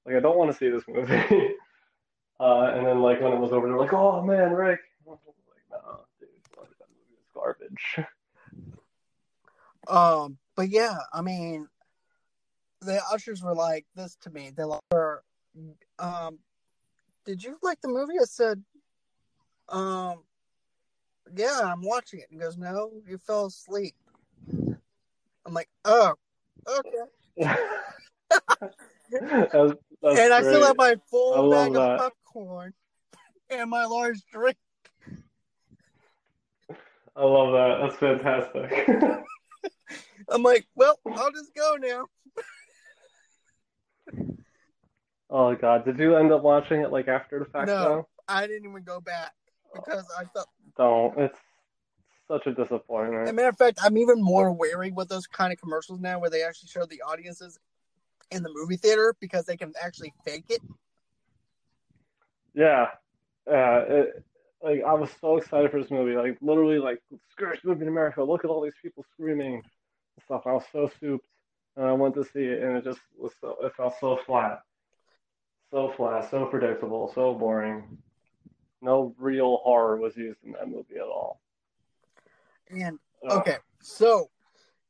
Like, I don't want to see this movie. [laughs] uh, and then like when it was over, they're like, "Oh man, Rick." [laughs] Like, "No, dude, that movie is garbage." [laughs] Um, but yeah, I mean, the ushers were like this to me. They were, um, did you like the movie? I said, um, yeah, I'm watching it. And he goes, no, you fell asleep. I'm like, oh, okay. [laughs] and I still have my full bag of that. popcorn and my large drink. I love that. That's fantastic. [laughs] I'm like, well, I'll just go now. [laughs] Oh god, did you end up watching it like after the fact No. though? I didn't even go back because I felt. Don't. It's such a As a disappointment. matter of fact, I'm even more wary with those kind of commercials now, where they actually show the audiences in the movie theater because they can actually fake it. Yeah. Yeah. It, like I was so excited for this movie. Like literally like scariest movie in America. Look at all these people screaming and stuff. I was so souped. And I went to see it and it just was so it felt so flat. So flat, so predictable, so boring. No real horror was used in that movie at all. And Ugh. okay, so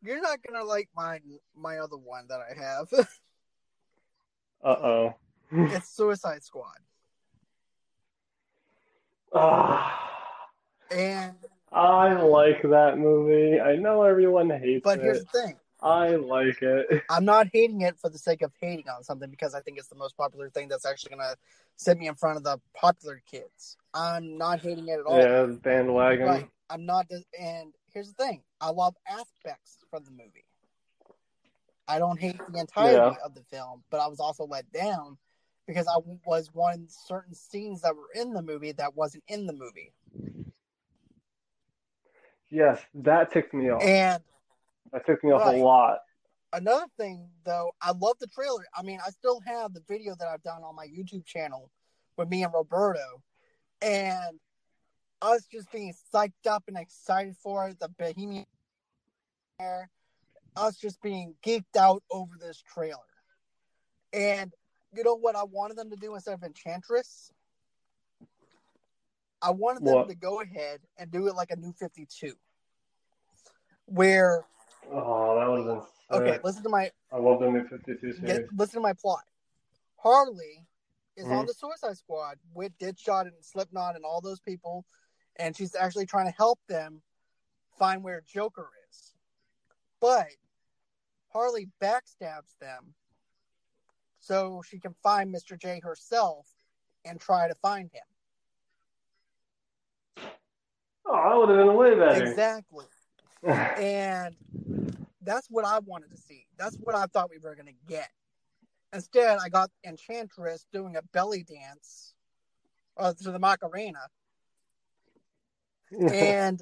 you're not gonna like my my other one that I have. [laughs] Uh-oh. [laughs] it's Suicide Squad, Ah. and I like that movie. I know everyone hates it. but here's the thing: I like it. [laughs] I'm not hating it for the sake of hating on something because I think it's the most popular thing that's actually gonna set me in front of the popular kids. I'm not hating it at all. Yeah, bandwagon. Right. I'm not. And here's the thing: I love aspects from the movie. I don't hate the entirety of the film, but I was also let down because I was wanting certain scenes that were in the movie that wasn't in the movie. Yes, that ticked me off. And That took me off Right. a lot. another thing, though, I love the trailer. I mean, I still have the video that I've done on my YouTube channel with me and Roberto, and us just being psyched up and excited for it. The Bohemian, Air, us just being geeked out over this trailer. And you know what I wanted them to do instead of Enchantress? I wanted them What? to go ahead and do it like a new 52. Where, Oh, that would have been okay, listen to my I love the new 52 series. Get, listen to my plot. Harley is on Mhm. the Suicide Squad with Deadshot and Slipknot and all those people, and she's actually trying to help them find where Joker is. But Harley backstabs them so she can find Mr. J herself and try to find him. Oh, that would have been way better. Exactly. [sighs] And that's what I wanted to see. That's what I thought we were going to get. Instead, I got Enchantress doing a belly dance uh, to the Macarena, [laughs] and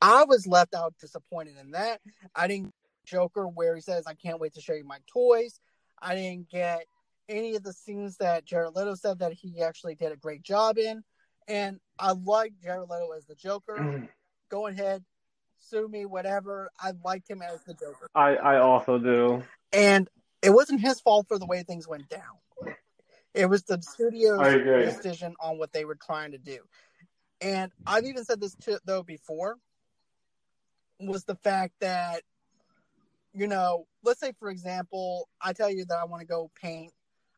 I was left out disappointed in that. I didn't get Joker where he says, "I can't wait to show you my toys." I didn't get any of the scenes that Jared Leto said that he actually did a great job in, and I like Jared Leto as the Joker. [clears throat] Go ahead, sue me, whatever. I liked him as the Joker, I I also do. and it wasn't his fault for the way things went down. It was the studio's decision on what they were trying to do. And I've even said this to, though before was the fact that you know, let's say for example, I tell you that I want to go paint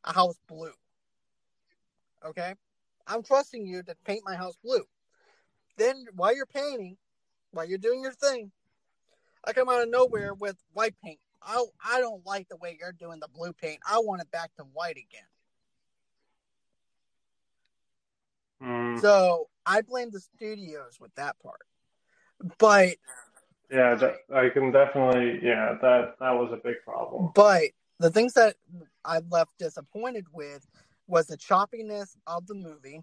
a house blue. Okay? I'm trusting you to paint my house blue. Then while you're painting, while you're doing your thing, I come out of nowhere with white paint. I I don't like the way you're doing the blue paint. I want it back to white again. Mm, So I blame the studios with that part. But yeah, that, I can definitely. Yeah, that that was a big problem. but the things that I left disappointed with was the choppiness of the movie,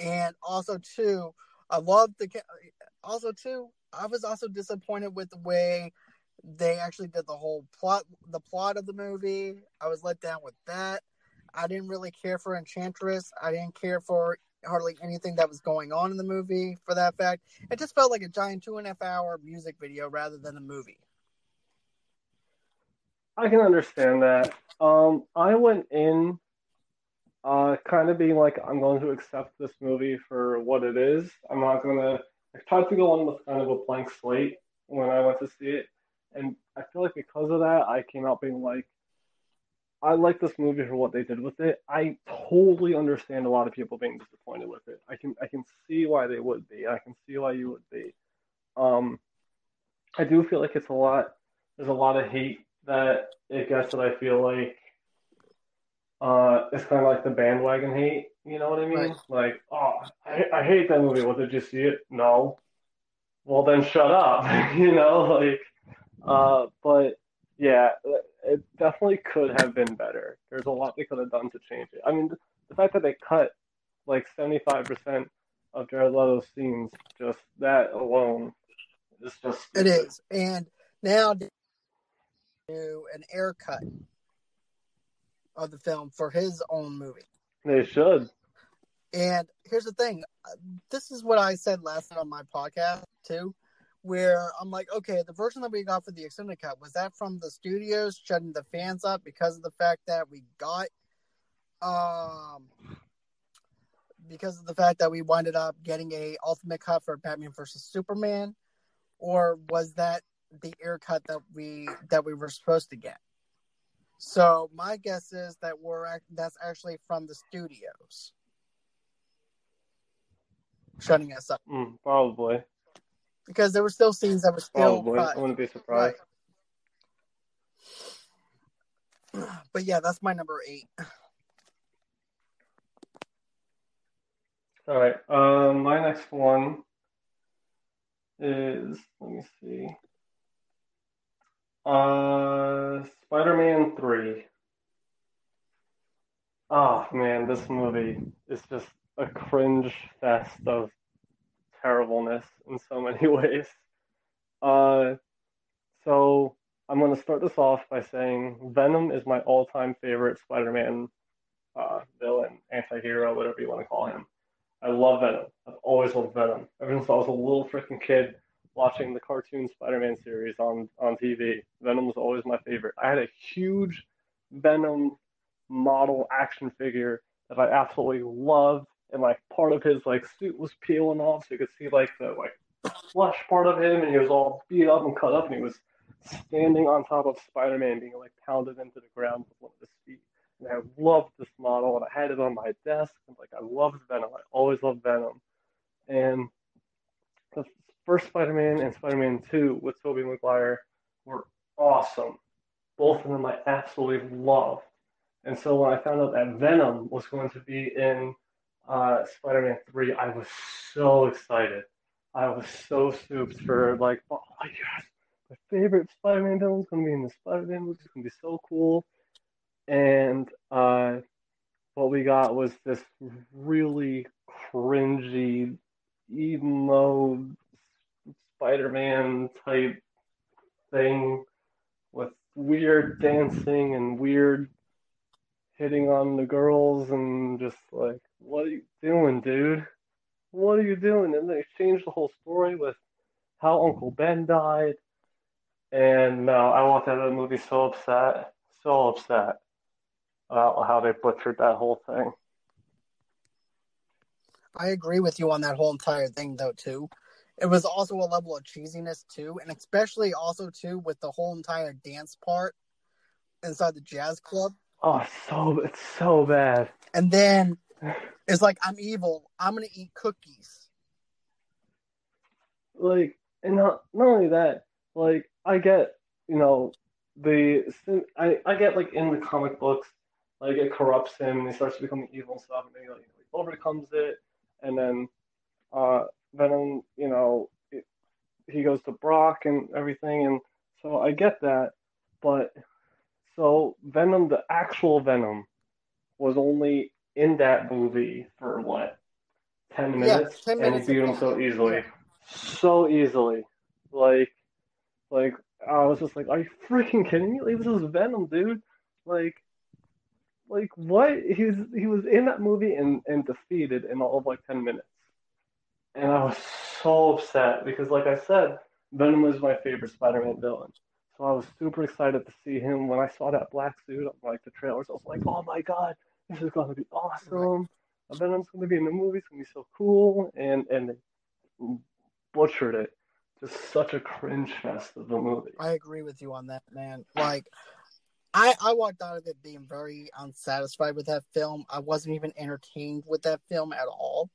and also too, I love the. Also too, I was also disappointed with the way they actually did the whole plot, the plot of the movie. I was let down with that. I didn't really care for Enchantress. I didn't care for hardly anything that was going on in the movie. For that fact, it just felt like a giant two and a half hour music video rather than a movie. I can understand that. Um, I went in, uh, kind of being like, I'm going to accept this movie for what it is. I'm not gonna. I tried to go in with kind of a blank slate when I went to see it, and I feel like because of that, I came out being like, I like this movie for what they did with it. I totally understand a lot of people being disappointed with it. I can I can see why they would be. I can see why you would be. Um, I do feel like it's a lot. There's a lot of hate that it gets that I feel like uh, it's kind of like the bandwagon hate. You know what I mean? Right. Like, oh, I, I hate that movie. Well, did you see it? No. Well, then shut up. [laughs] you know, like, uh, but yeah, it definitely could have been better. There's a lot they could have done to change it. I mean, the fact that they cut like 75% of Jared Leto's scenes, just that alone is just It is, and now do an Ayer cut of the film for his own movie. They should. And here's the thing: this is what I said last night on my podcast too, where I'm like, okay, the version that we got for the extended cut was that from the studios shutting the fans up because of the fact that we got, um, because of the fact that we winded up getting a ultimate cut for Batman versus Superman, or was that the Ayer cut that we that we were supposed to get? So my guess is that we're act- that's actually from the studios shutting us up Mm, probably. because there were still scenes that were still Probably. cut. I wouldn't be surprised. Right. But yeah, that's my number eight. All right. Um, my next one is let me see. Uh, Spider-Man 3. Oh man, this movie is just a cringe fest of terribleness in so many [laughs] ways. Uh, so I'm gonna start this off by saying Venom is my all-time favorite Spider-Man uh, villain, anti-hero, whatever you want to call him. I love Venom. I've always loved Venom. Ever since I was a little freaking kid watching the cartoon Spider-Man series on, on TV, Venom was always my favorite. I had a huge Venom model action figure that I absolutely loved, and like part of his like suit was peeling off, so you could see like the like flesh part of him, and he was all beat up and cut up, and he was standing on top of Spider-Man, being like pounded into the ground with one of his feet. And I loved this model, and I had it on my desk. And like I loved Venom. I always loved Venom. And first Spider-Man and Spider-Man Two with Tobey Maguire were awesome. Both of them I absolutely loved. And so when I found out that Venom was going to be in uh, Spider-Man Three, I was so excited. I was so stoked for like, oh yes, my favorite Spider-Man villain is going to be in the Spider-Man movie. It's going to be so cool. And uh, what we got was this really cringy, emo Spider-Man type thing with weird dancing and weird hitting on the girls and just like, what are you doing, dude? What are you doing? And they changed the whole story with how Uncle Ben died. And no, I walked out of the movie so upset, so upset about how they butchered that whole thing. I agree with you on that whole entire thing, though. Too, it was also a level of cheesiness too, and especially also too with the whole entire dance part inside the jazz club, Oh, so it's so bad. and then It's like I'm evil. I'm gonna eat cookies. like and not not only that like i get you know the i i get like in the comic books like it corrupts him and he starts becoming evil and stuff and then like, he overcomes it and then uh venom you know it, he goes to brock and everything and so i get that but so venom the actual venom was only in that movie for what 10 Yeah, minutes 10 and minutes he beat him so easily so easily. Like, like I was just like, are you freaking kidding me? Like, this is Venom, dude. Like, like what? He was he was in that movie and and defeated in all of like ten minutes, and I was so upset because, like I said, Venom was my favorite Spider-Man villain. So I was super excited to see him when I saw that black suit on like the trailers. I was like, oh my god, this is gonna be awesome. Venom's gonna be in the movie. It's gonna be so cool, and and they butchered it. Just such a cringe fest of a movie. I agree with you on that, man. Like, I I walked out of it being very unsatisfied with that film. I wasn't even entertained with that film at all,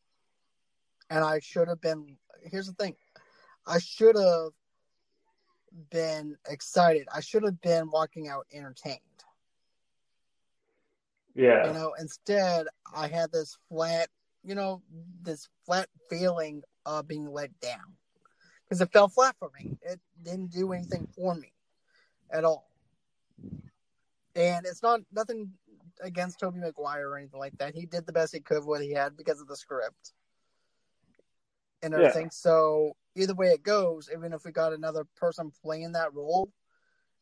and I should have been. Here's the thing, I should have been excited. I should have been walking out entertained. Yeah. You know, instead I had this flat, you know, this flat feeling of being let down because it fell flat for me. It didn't do anything for me at all. And it's not nothing against Tobey Maguire or anything like that. He did the best he could with what he had because of the script and Yeah. everything. So either way it goes, even if we got another person playing that role,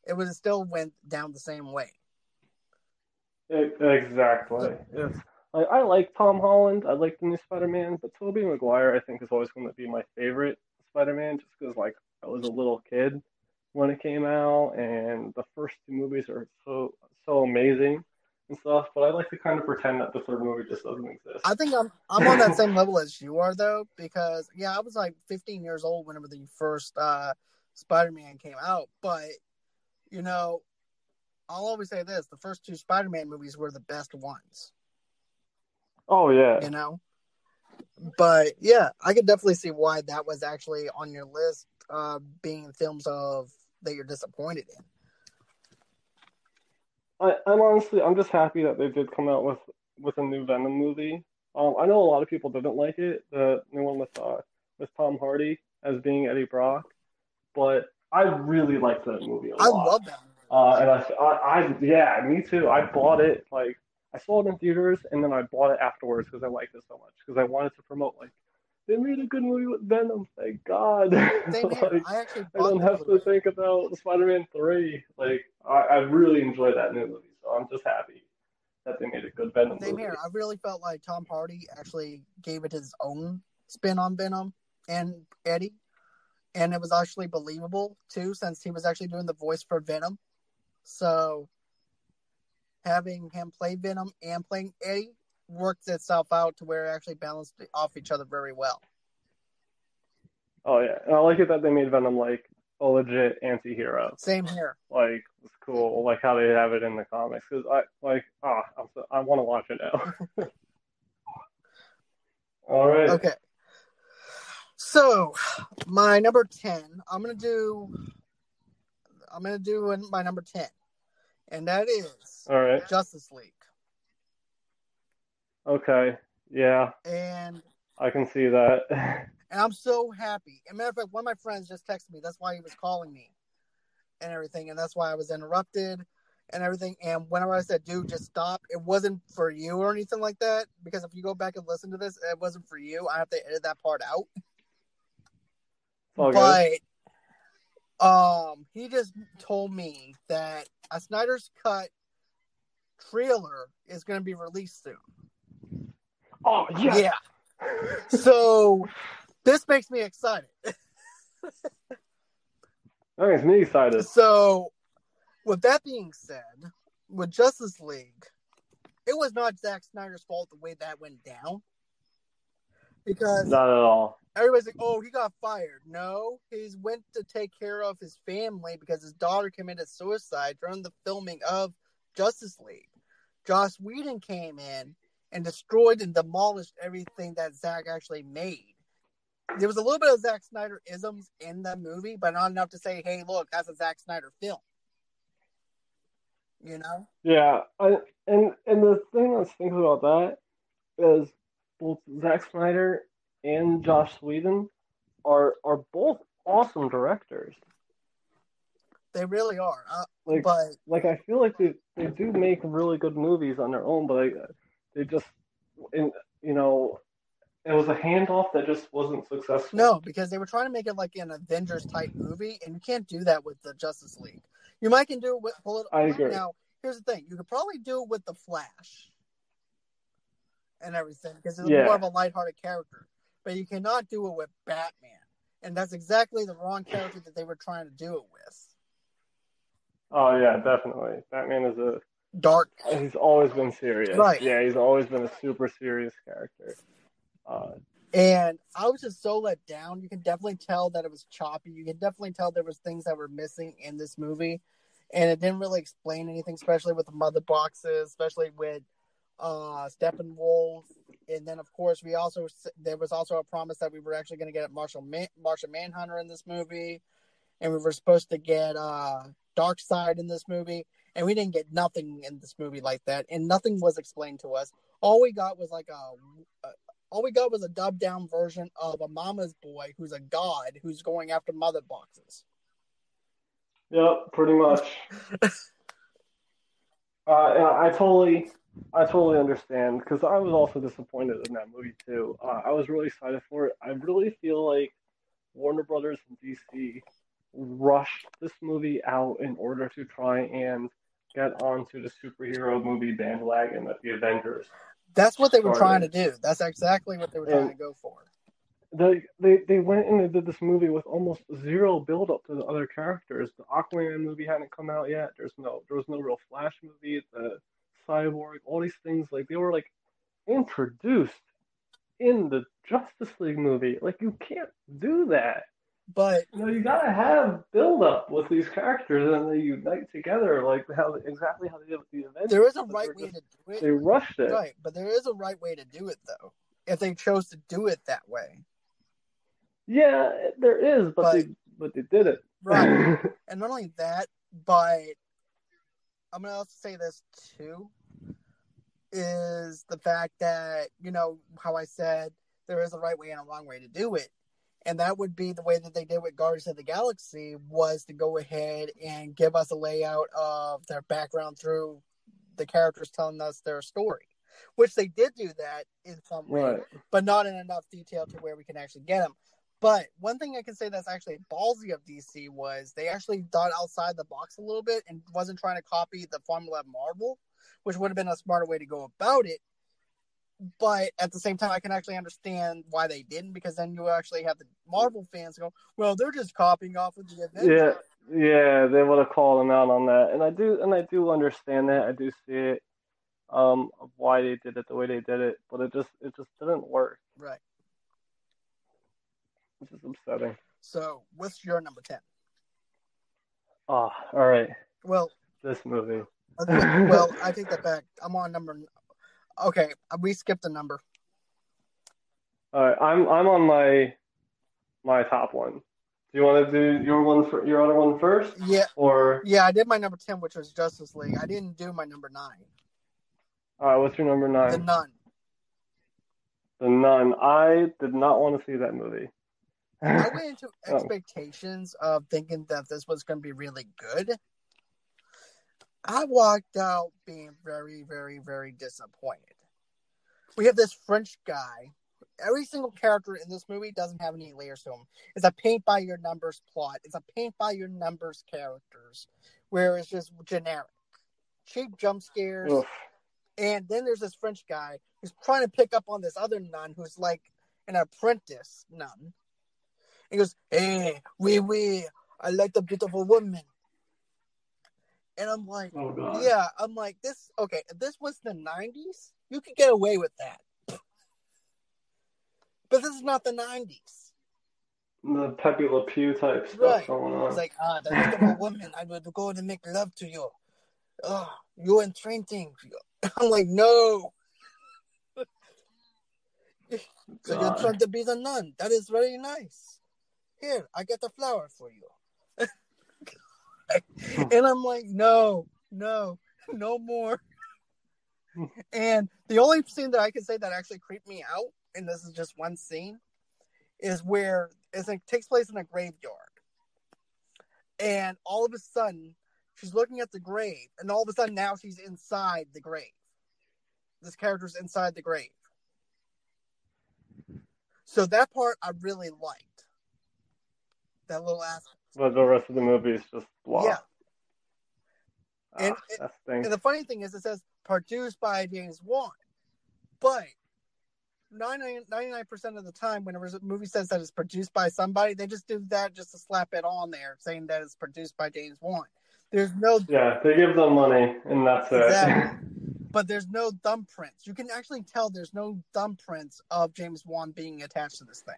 it would have still went down the same way. Exactly. yes. like I like Tom Holland. I like the new Spider-Man, but Tobey Maguire I think is always going to be my favorite Spider-Man, just because like I was a little kid when it came out, and the first two movies are so so amazing and stuff. But I like to kind of pretend that the third movie just doesn't exist. I think I'm I'm on that same level as you are though, because yeah, I was like 15 years old whenever the first uh, Spider-Man came out, but you know, I'll always say this: the first two Spider-Man movies were the best ones, Oh yeah. you know. But yeah, I could definitely see why that was actually on your list, uh, being films of that you're disappointed in. I, I'm honestly, I'm just happy that they did come out with with a new Venom movie. Um, I know a lot of people didn't like it, the new one with uh, with Tom Hardy as being Eddie Brock, but I really liked that movie a I lot. love that. Movie. Uh, and I, I, I, yeah, me too. I bought it like I saw it in theaters, and then I bought it afterwards because I liked it so much because I wanted to promote like they made a good movie with Venom. Thank God. [laughs] Like, I actually I don't have to think about Spider-Man three. Like I, I really enjoyed that new movie, so I'm just happy that they made a good Venom Same movie. here. I really felt like Tom Hardy actually gave it his own spin on Venom and Eddie. And it was actually believable too, since he was actually doing the voice for Venom. So having him play Venom and playing Eddie worked itself out to where it actually balanced off each other very well. Oh yeah, and I like it that they made Venom like a legit anti-hero. Same here. Like it's cool, like how they have it in the comics. Because I like, ah, so, I want to watch it now. [laughs] All right. Okay. So my number ten, I'm gonna do I'm gonna do my number ten. And that is All right. Justice League. Okay. Yeah, And I can see that. [laughs] and I'm so happy. As a matter of fact, one of my friends just texted me. That's why he was calling me and everything. And that's why I was interrupted and everything. And whenever I said, dude, just stop, it wasn't for you or anything like that. Because if you go back and listen to this, it wasn't for you. I have to edit that part out. Good. but um he just told me that a Snyder's cut trailer is going to be released soon. Oh yeah. Yeah. So this makes me excited. That makes me excited. So, with that being said, with Justice League, it was not Zack Snyder's fault the way that went down. Because Not at all. everybody's like, oh, he got fired. No, he went to take care of his family because his daughter committed suicide during the filming of Justice League. Joss Whedon came in and destroyed and demolished everything that Zack actually made. There was a little bit of Zack Snyder isms in the movie, but not enough to say, "Hey, look, that's a Zack Snyder film." You know? Yeah, I, and and the thing that's thinking about that is both Zack Snyder and Joss Whedon are are both awesome directors. They really are. Uh, Like but like I feel like they they do make really good movies on their own, but I, they just in you know it was a handoff that just wasn't successful. no, because they were trying to make it like an Avengers type movie, and you can't do that with the Justice League. You might can do it with pull it. I agree. Now, here's the thing: you could probably do it with the Flash and everything because it's Yeah. more of a lighthearted character, but you cannot do it with Batman, and that's exactly the wrong character that they were trying to do it with. Oh yeah, definitely. Batman is a Dark. he's always been serious. Right. Yeah, he's always been a super serious character. Uh, And I was just so let down. You can definitely tell that it was choppy. You can definitely tell there was things that were missing in this movie, and it didn't really explain anything, especially with the mother boxes, especially with uh Steppenwolf. And then, of course, we also there was also a promise that we were actually going to get Marshall Man- Martian Manhunter in this movie, and we were supposed to get uh Darkseid in this movie, and we didn't get nothing in this movie like that, and nothing was explained to us. All we got was like a, a all we got was a dubbed down version of a mama's boy who's a god who's going after mother boxes. Yep, pretty much. [laughs] uh, I totally, I totally understand because I was also disappointed in that movie too. Uh, I was really excited for it. I really feel like Warner Brothers and DC rushed this movie out in order to try and get onto the superhero movie bandwagon that the Avengers. That's what they were trying to do. That's exactly what they were trying And- to go for. They, they they went and they did this movie with almost zero build up to the other characters. The Aquaman movie hadn't come out yet. There's no there was no real Flash movie. The Cyborg, all these things like they were like introduced in the Justice League movie. Like you can't do that. But You know, you gotta have build up with these characters and they unite together like how exactly how they did with the Avengers. there is a right way just- to do it. They rushed it. Right, but there is a right way to do it though. If they chose to do it that way. Yeah, there is, but, But- they but they did it. Right. [laughs] and not only that, but I'm gonna also say this too is the fact that you know how I said there is a right way and a wrong way to do it, and that would be the way that they did with Guardians of the Galaxy was to go ahead and give us a layout of their background through the characters telling us their story, which they did do that in some way right. but not in enough detail to where we can actually get them. But one thing I can say that's actually ballsy of DC was they actually thought outside the box a little bit and wasn't trying to copy the formula of Marvel, which would have been a smarter way to go about it. But at the same time, I can actually understand why they didn't because then you actually have the Marvel fans go, "Well, they're just copying off of the Avengers." Yeah, yeah, they would have called them out on that, and I do, and I do understand that. I do see it, um, of why they did it the way they did it, but it just, it just didn't work, Right. which is upsetting. So, what's your number ten? Ah, all right, Well, this movie. well, I take that back. I'm on number. Okay, uh, we skipped a number. All right, I'm, I'm on my, my top one. Do you want to do your one for your other one first, Yeah, or Yeah, I did my number ten, which was Justice League. I didn't do my number nine, all right, what's your number nine? the? Nun. The Nun. I did not want to see that movie. I went into [laughs] Oh. expectations of thinking that this was going to be really good. I walked out being very, very, very disappointed. We have this French guy. Every single character in this movie doesn't have any layers to him. It's a paint by your numbers plot. It's a paint by your numbers characters, where it's just generic, cheap jump scares. And then there's this French guy who's trying to pick up on this other nun who's like an apprentice nun. He goes, Hey, wee wee, I like the beautiful woman. And I'm like, Oh god. Yeah, I'm like, this, okay, this was the 90s, you could get away with that. But this is not the 90s. The Pepe Le Pew type stuff Right. going on. It's like, ah, the beautiful [laughs] woman, I would go and make love to you. Oh, you're entreating. [laughs] I'm like, no. [laughs] So you're trying to be the nun. That is very nice. Here, I get the flower for you. [laughs] and I'm like, no, no, no more. [laughs] and the only scene that I can say that actually creeped me out, and this is just one scene, is where it takes place in a graveyard. And all of a sudden, she's looking at the grave, and all of a sudden now she's inside the grave. This character's inside the grave. So that part I really liked. That little aspect. But the rest of the movie is just blah. Yeah. Ah, And- stinks. And the funny thing is, it says produced by James Wan, but 99 percent of the time, whenever a movie says that it's produced by somebody, they just do that just to slap it on there, saying that it's produced by James Wan. There's no, Yeah, they give them money, and that's it. Exactly. [laughs] but there's no thumbprints. You can actually tell there's no thumbprints of James Wan being attached to this thing.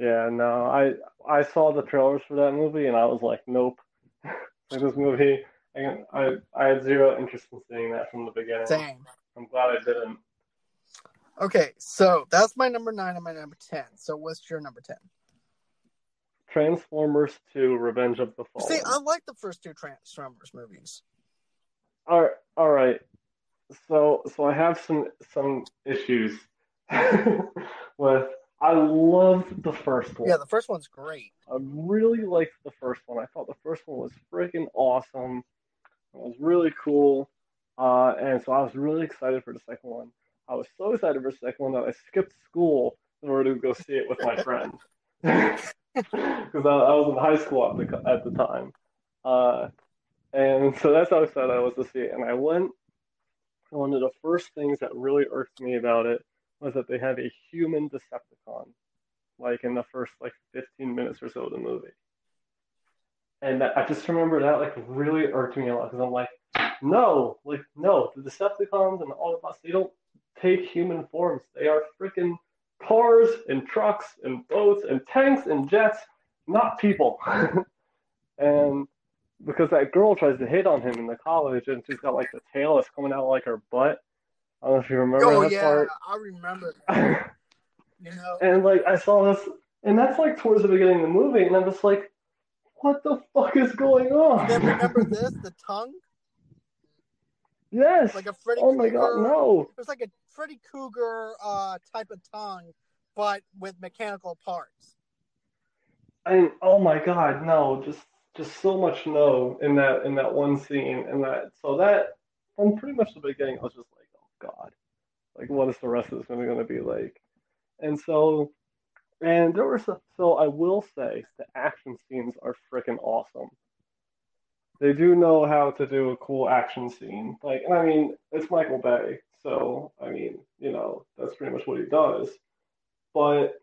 Yeah, no, I I saw the trailers for that movie and I was like, nope. [laughs] like this movie, I, I I had zero interest in seeing that from the beginning. Same. I'm glad I didn't. Okay, so that's my number nine and my number ten. So what's your number ten? Transformers 2: Revenge of the Fallen. See, I like the first two Transformers movies. All right, all right. So so I have some some issues [laughs] with. I loved the first one. Yeah, the first one's great. I really liked the first one. I thought the first one was freaking awesome. It was really cool. Uh, and so I was really excited for the second one. I was so excited for the second one that I skipped school in order to go see it with my [laughs] friend. Because [laughs] I, I was in high school at the, at the time. Uh, and so that's how excited I was to see it. And I went, one of the first things that really irked me about it was that they have a human Decepticon like in the first like 15 minutes or so of the movie. And that, I just remember that like really irked me a lot because I'm like, no, like no, the Decepticons and all of us, they don't take human forms. They are freaking cars and trucks and boats and tanks and jets, not people. [laughs] and because that girl tries to hit on him in the college and she's got like the tail that's coming out like her butt. I don't know if you remember oh that yeah, part. I remember. That, [laughs] you know, and like I saw this, and that's like towards the beginning of the movie, and I'm just like, what the fuck is going on? then remember [laughs] this, the tongue, yes. like a Freddy oh my god, no. It was like a Freddy Krueger uh, type of tongue, but with mechanical parts. And oh my god, no. Just just so much no in that in that one scene, and that so that from pretty much the beginning, I was just like, god, like what is the rest of this movie going to be like? And so, and there was a, so I will say the action scenes are freaking awesome. They do know how to do a cool action scene. Like, and I mean, it's Michael Bay, so I mean, you know, that's pretty much what he does. But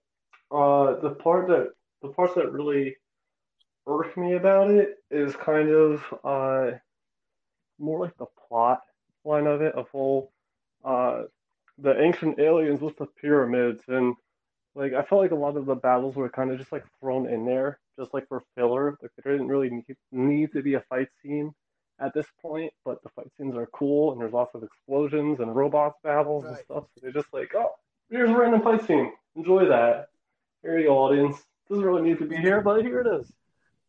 uh, the part that the parts that really irk me about it is kind of uh, more like the plot line of it, of whole uh, the ancient aliens with the pyramids and like I felt like a lot of the battles were kind of just like thrown in there, just like for filler. Like there didn't really need, need to be a fight scene at this point, but the fight scenes are cool and there's lots of explosions and robots battles and stuff. So they're just like, oh, here's a random fight scene. Enjoy that. Here you go, audience. Doesn't really need to be here, but here it is.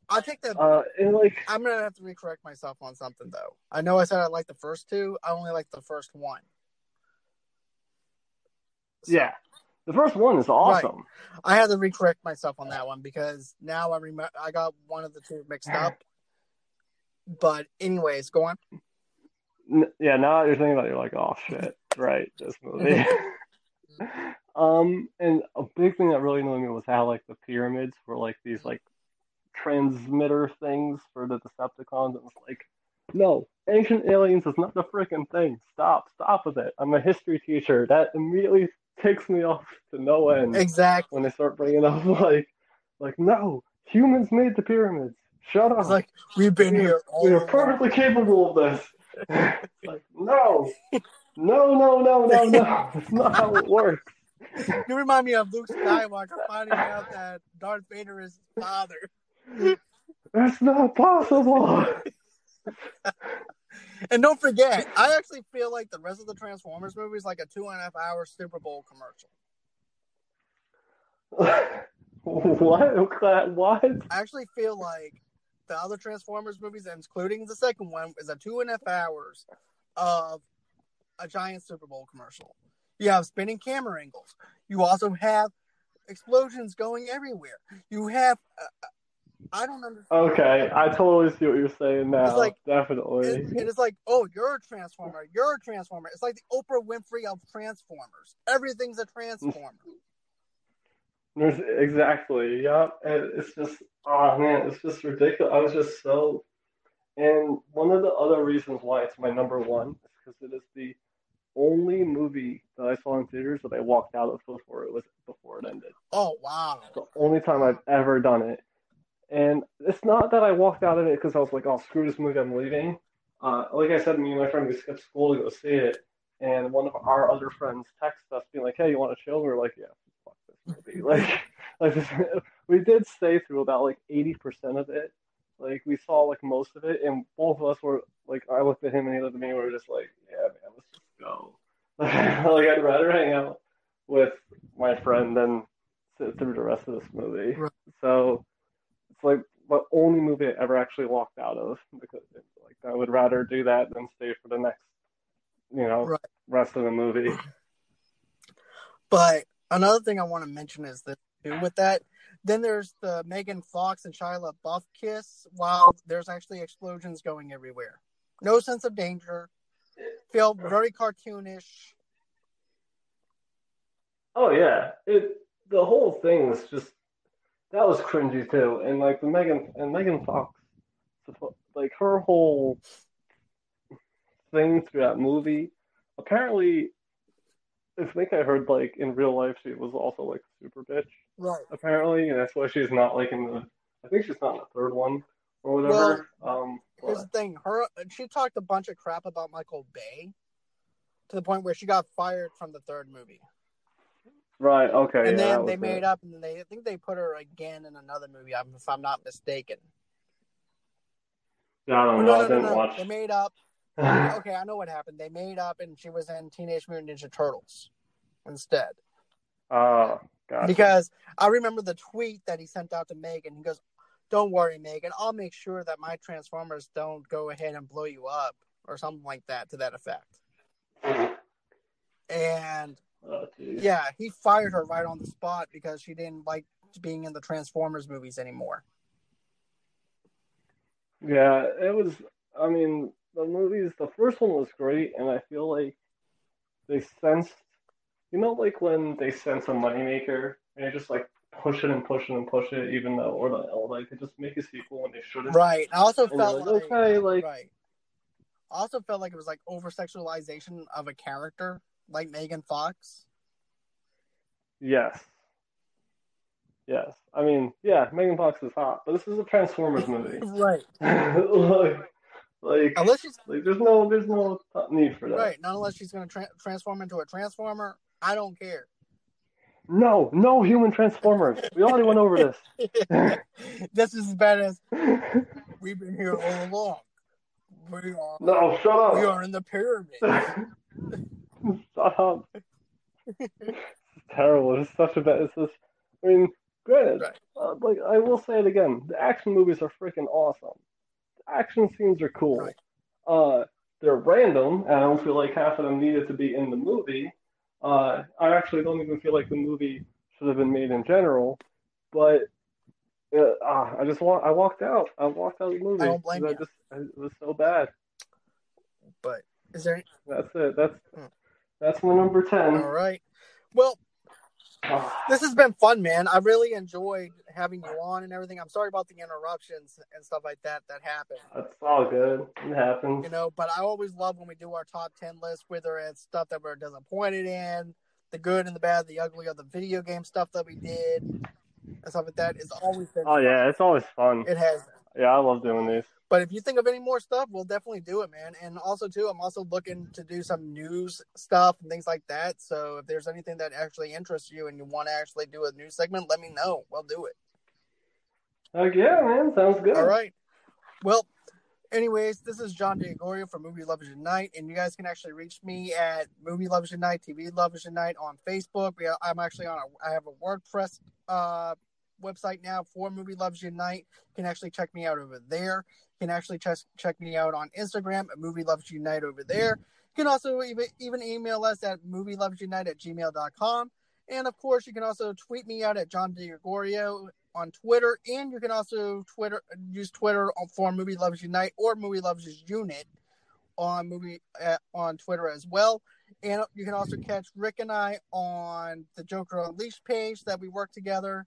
I think that Uh, and like, I'm gonna have to recorrect myself on something though. I know I said I like the first two. I only like the first one. Yeah, the first one is awesome. I had to recorrect myself on that one because now I remember I got one of the two mixed up. But anyways, go on. N- yeah, now you're thinking about it, you're like, oh shit, right, this movie. [laughs] um, and a big thing that really annoyed me was how like the pyramids were like these like transmitter things for the Decepticons. It was like, no, ancient aliens is not the freaking thing. Stop, stop with it. I'm a history teacher. That immediately takes me off to no end Exactly. when they start bringing up like, like no, humans made the pyramids. Shut up. It's like we've been We are- here all we are perfectly capable of this. [laughs] Like, no, no, no, no, no, no. [laughs] That's not how it works. You remind me of Luke Skywalker finding out that Darth Vader is his father. That's not possible. [laughs] And don't forget, I actually feel like the rest of the Transformers movie is like a two and a half hour Super Bowl commercial. [laughs] what? What? I actually feel like the other Transformers movies, including the second one, is a two and a half hours of a giant Super Bowl commercial. You have spinning camera angles. You also have explosions going everywhere. You have. Uh, I don't understand. Okay, I totally see what you're saying now. It's like- Definitely. It, it is like, oh, you're a transformer. You're a transformer. It's like the Oprah Winfrey of Transformers. Everything's a transformer. [laughs] Exactly. Yep. And it's just, oh man, it's just ridiculous. I was just so. And one of the other reasons why it's my number one is because it is the only movie that I saw in theaters that I walked out of before it was before it ended. Oh wow. It's the only time I've ever done it. And it's not that I walked out of it because I was like, oh, screw this movie, I'm leaving. Uh, like I said, me and my friend, we skipped school to go see it. And one of our other friends texted us being like, hey, you want to chill? We are like, yeah, fuck this movie. [laughs] like, like this, [laughs] we did stay through about like 80% of it. Like, we saw like most of it. And both of us were like, I looked at him and he looked at me and we were just like, yeah, man, let's just go. [laughs] like, I'd rather hang out with my friend than sit through the rest of this movie. Right. So it's like the only movie I ever actually walked out of because it's like I would rather do that than stay for the next, you know, Right. rest of the movie. But another thing I want to mention is that too with that. Then there's the Megan Fox and Shia LaBeouf kiss, while there's actually explosions going everywhere. No sense of danger. Feel very cartoonish. Oh yeah, it the whole thing was just that was cringy too, and like the Megan and Megan Fox, like her whole thing through that movie. Apparently, I think I heard like in real life she was also like a super bitch. Right. apparently, and that's why she's not like in the. I think she's not in the third one or whatever. um, Here's the thing: her she talked a bunch of crap about Michael Bay, to the point where she got fired from the third movie. Right. Okay. and yeah, then they made it. up, and then they I think they put her again in another movie, if I'm not mistaken. I don't no, know. no, I no, didn't no. watch. They made up. [laughs] Okay, I know what happened. They made up, and she was in Teenage Mutant Ninja Turtles instead. Oh, gotcha. Because I remember the tweet that he sent out to Megan. He goes, "Don't worry, Megan. I'll make sure that my Transformers don't go ahead and blow you up, or something like that, to that effect." [laughs] And Oh, yeah, he fired her right on the spot because she didn't like being in the Transformers movies anymore. Yeah, it was. I mean, the movies. The first one was great, and I feel like they sensed. You know, like when they sense a moneymaker, and they just like push it and push it and push it, even though, or the- or like they could just make a sequel when they shouldn't. Right. I also And felt like, like, okay, like right. I also felt like it was like over sexualization of a character like Megan Fox. yes, yes. I mean, yeah, Megan Fox is hot, but this is a Transformers movie. [laughs] Right. [laughs] like, like, Unless she's like, there's no, there's no need for that. right, not unless she's going to tra- transform into a transformer. I don't care. No, no human Transformers. We already went over this. [laughs] this is as bad as we've been here all along. We are. no, shut up. We are in the pyramid. Shut up. it's terrible. It's such a bad. It's just. I mean, granted, Right. uh, like I will say it again. The action movies are freaking awesome. The action scenes are cool. Right. Uh, they're random, and I don't feel like half of them needed to be in the movie. Uh, I actually don't even feel like the movie should have been made in general. But uh, ah, I just want. I walked out. I walked out of the movie. I don't blame you. I just. It was so bad. But is there? That's it. That's Hmm. That's my number ten. All right. Well, [sighs] this has been fun, man. I really enjoyed having you on and everything. I'm sorry about the interruptions and stuff like that that happened. That's all good. It happens. You know, but I always love when we do our top 10 list, whether it's stuff that we're disappointed in, the good and the bad, the ugly of the video game stuff that we did, and stuff like that. It's always been Oh yeah, it's always fun. It has. Yeah, I love doing these. But if you think of any more stuff, we'll definitely do it, man. And also, too, I'm also looking to do some news stuff and things like that. So if there's anything that actually interests you and you want to actually do a news segment, let me know. We'll do it. Heck yeah, man. Sounds good. All right. Well, Anyways, this is John DeGorio from Movie Lovers Unite, and you guys can actually reach me at Movie Lovers Unite, TV Lovers Unite on Facebook. We, I'm actually on a, I have a WordPress uh, website now for Movie Lovers Unite. You can actually check me out over there. You can actually check check me out on Instagram at Movie Lovers Unite over there. You can also even, even email us at movieloversunite at gmail.com. And of course, you can also tweet me out at John DeGregorio on Twitter, and you can also Twitter use Twitter for Movie Lovers Unite or Movie Lovers Unit on movie uh, on Twitter as well. And you can also catch Rick and I on the Joker Unleashed page that we work together.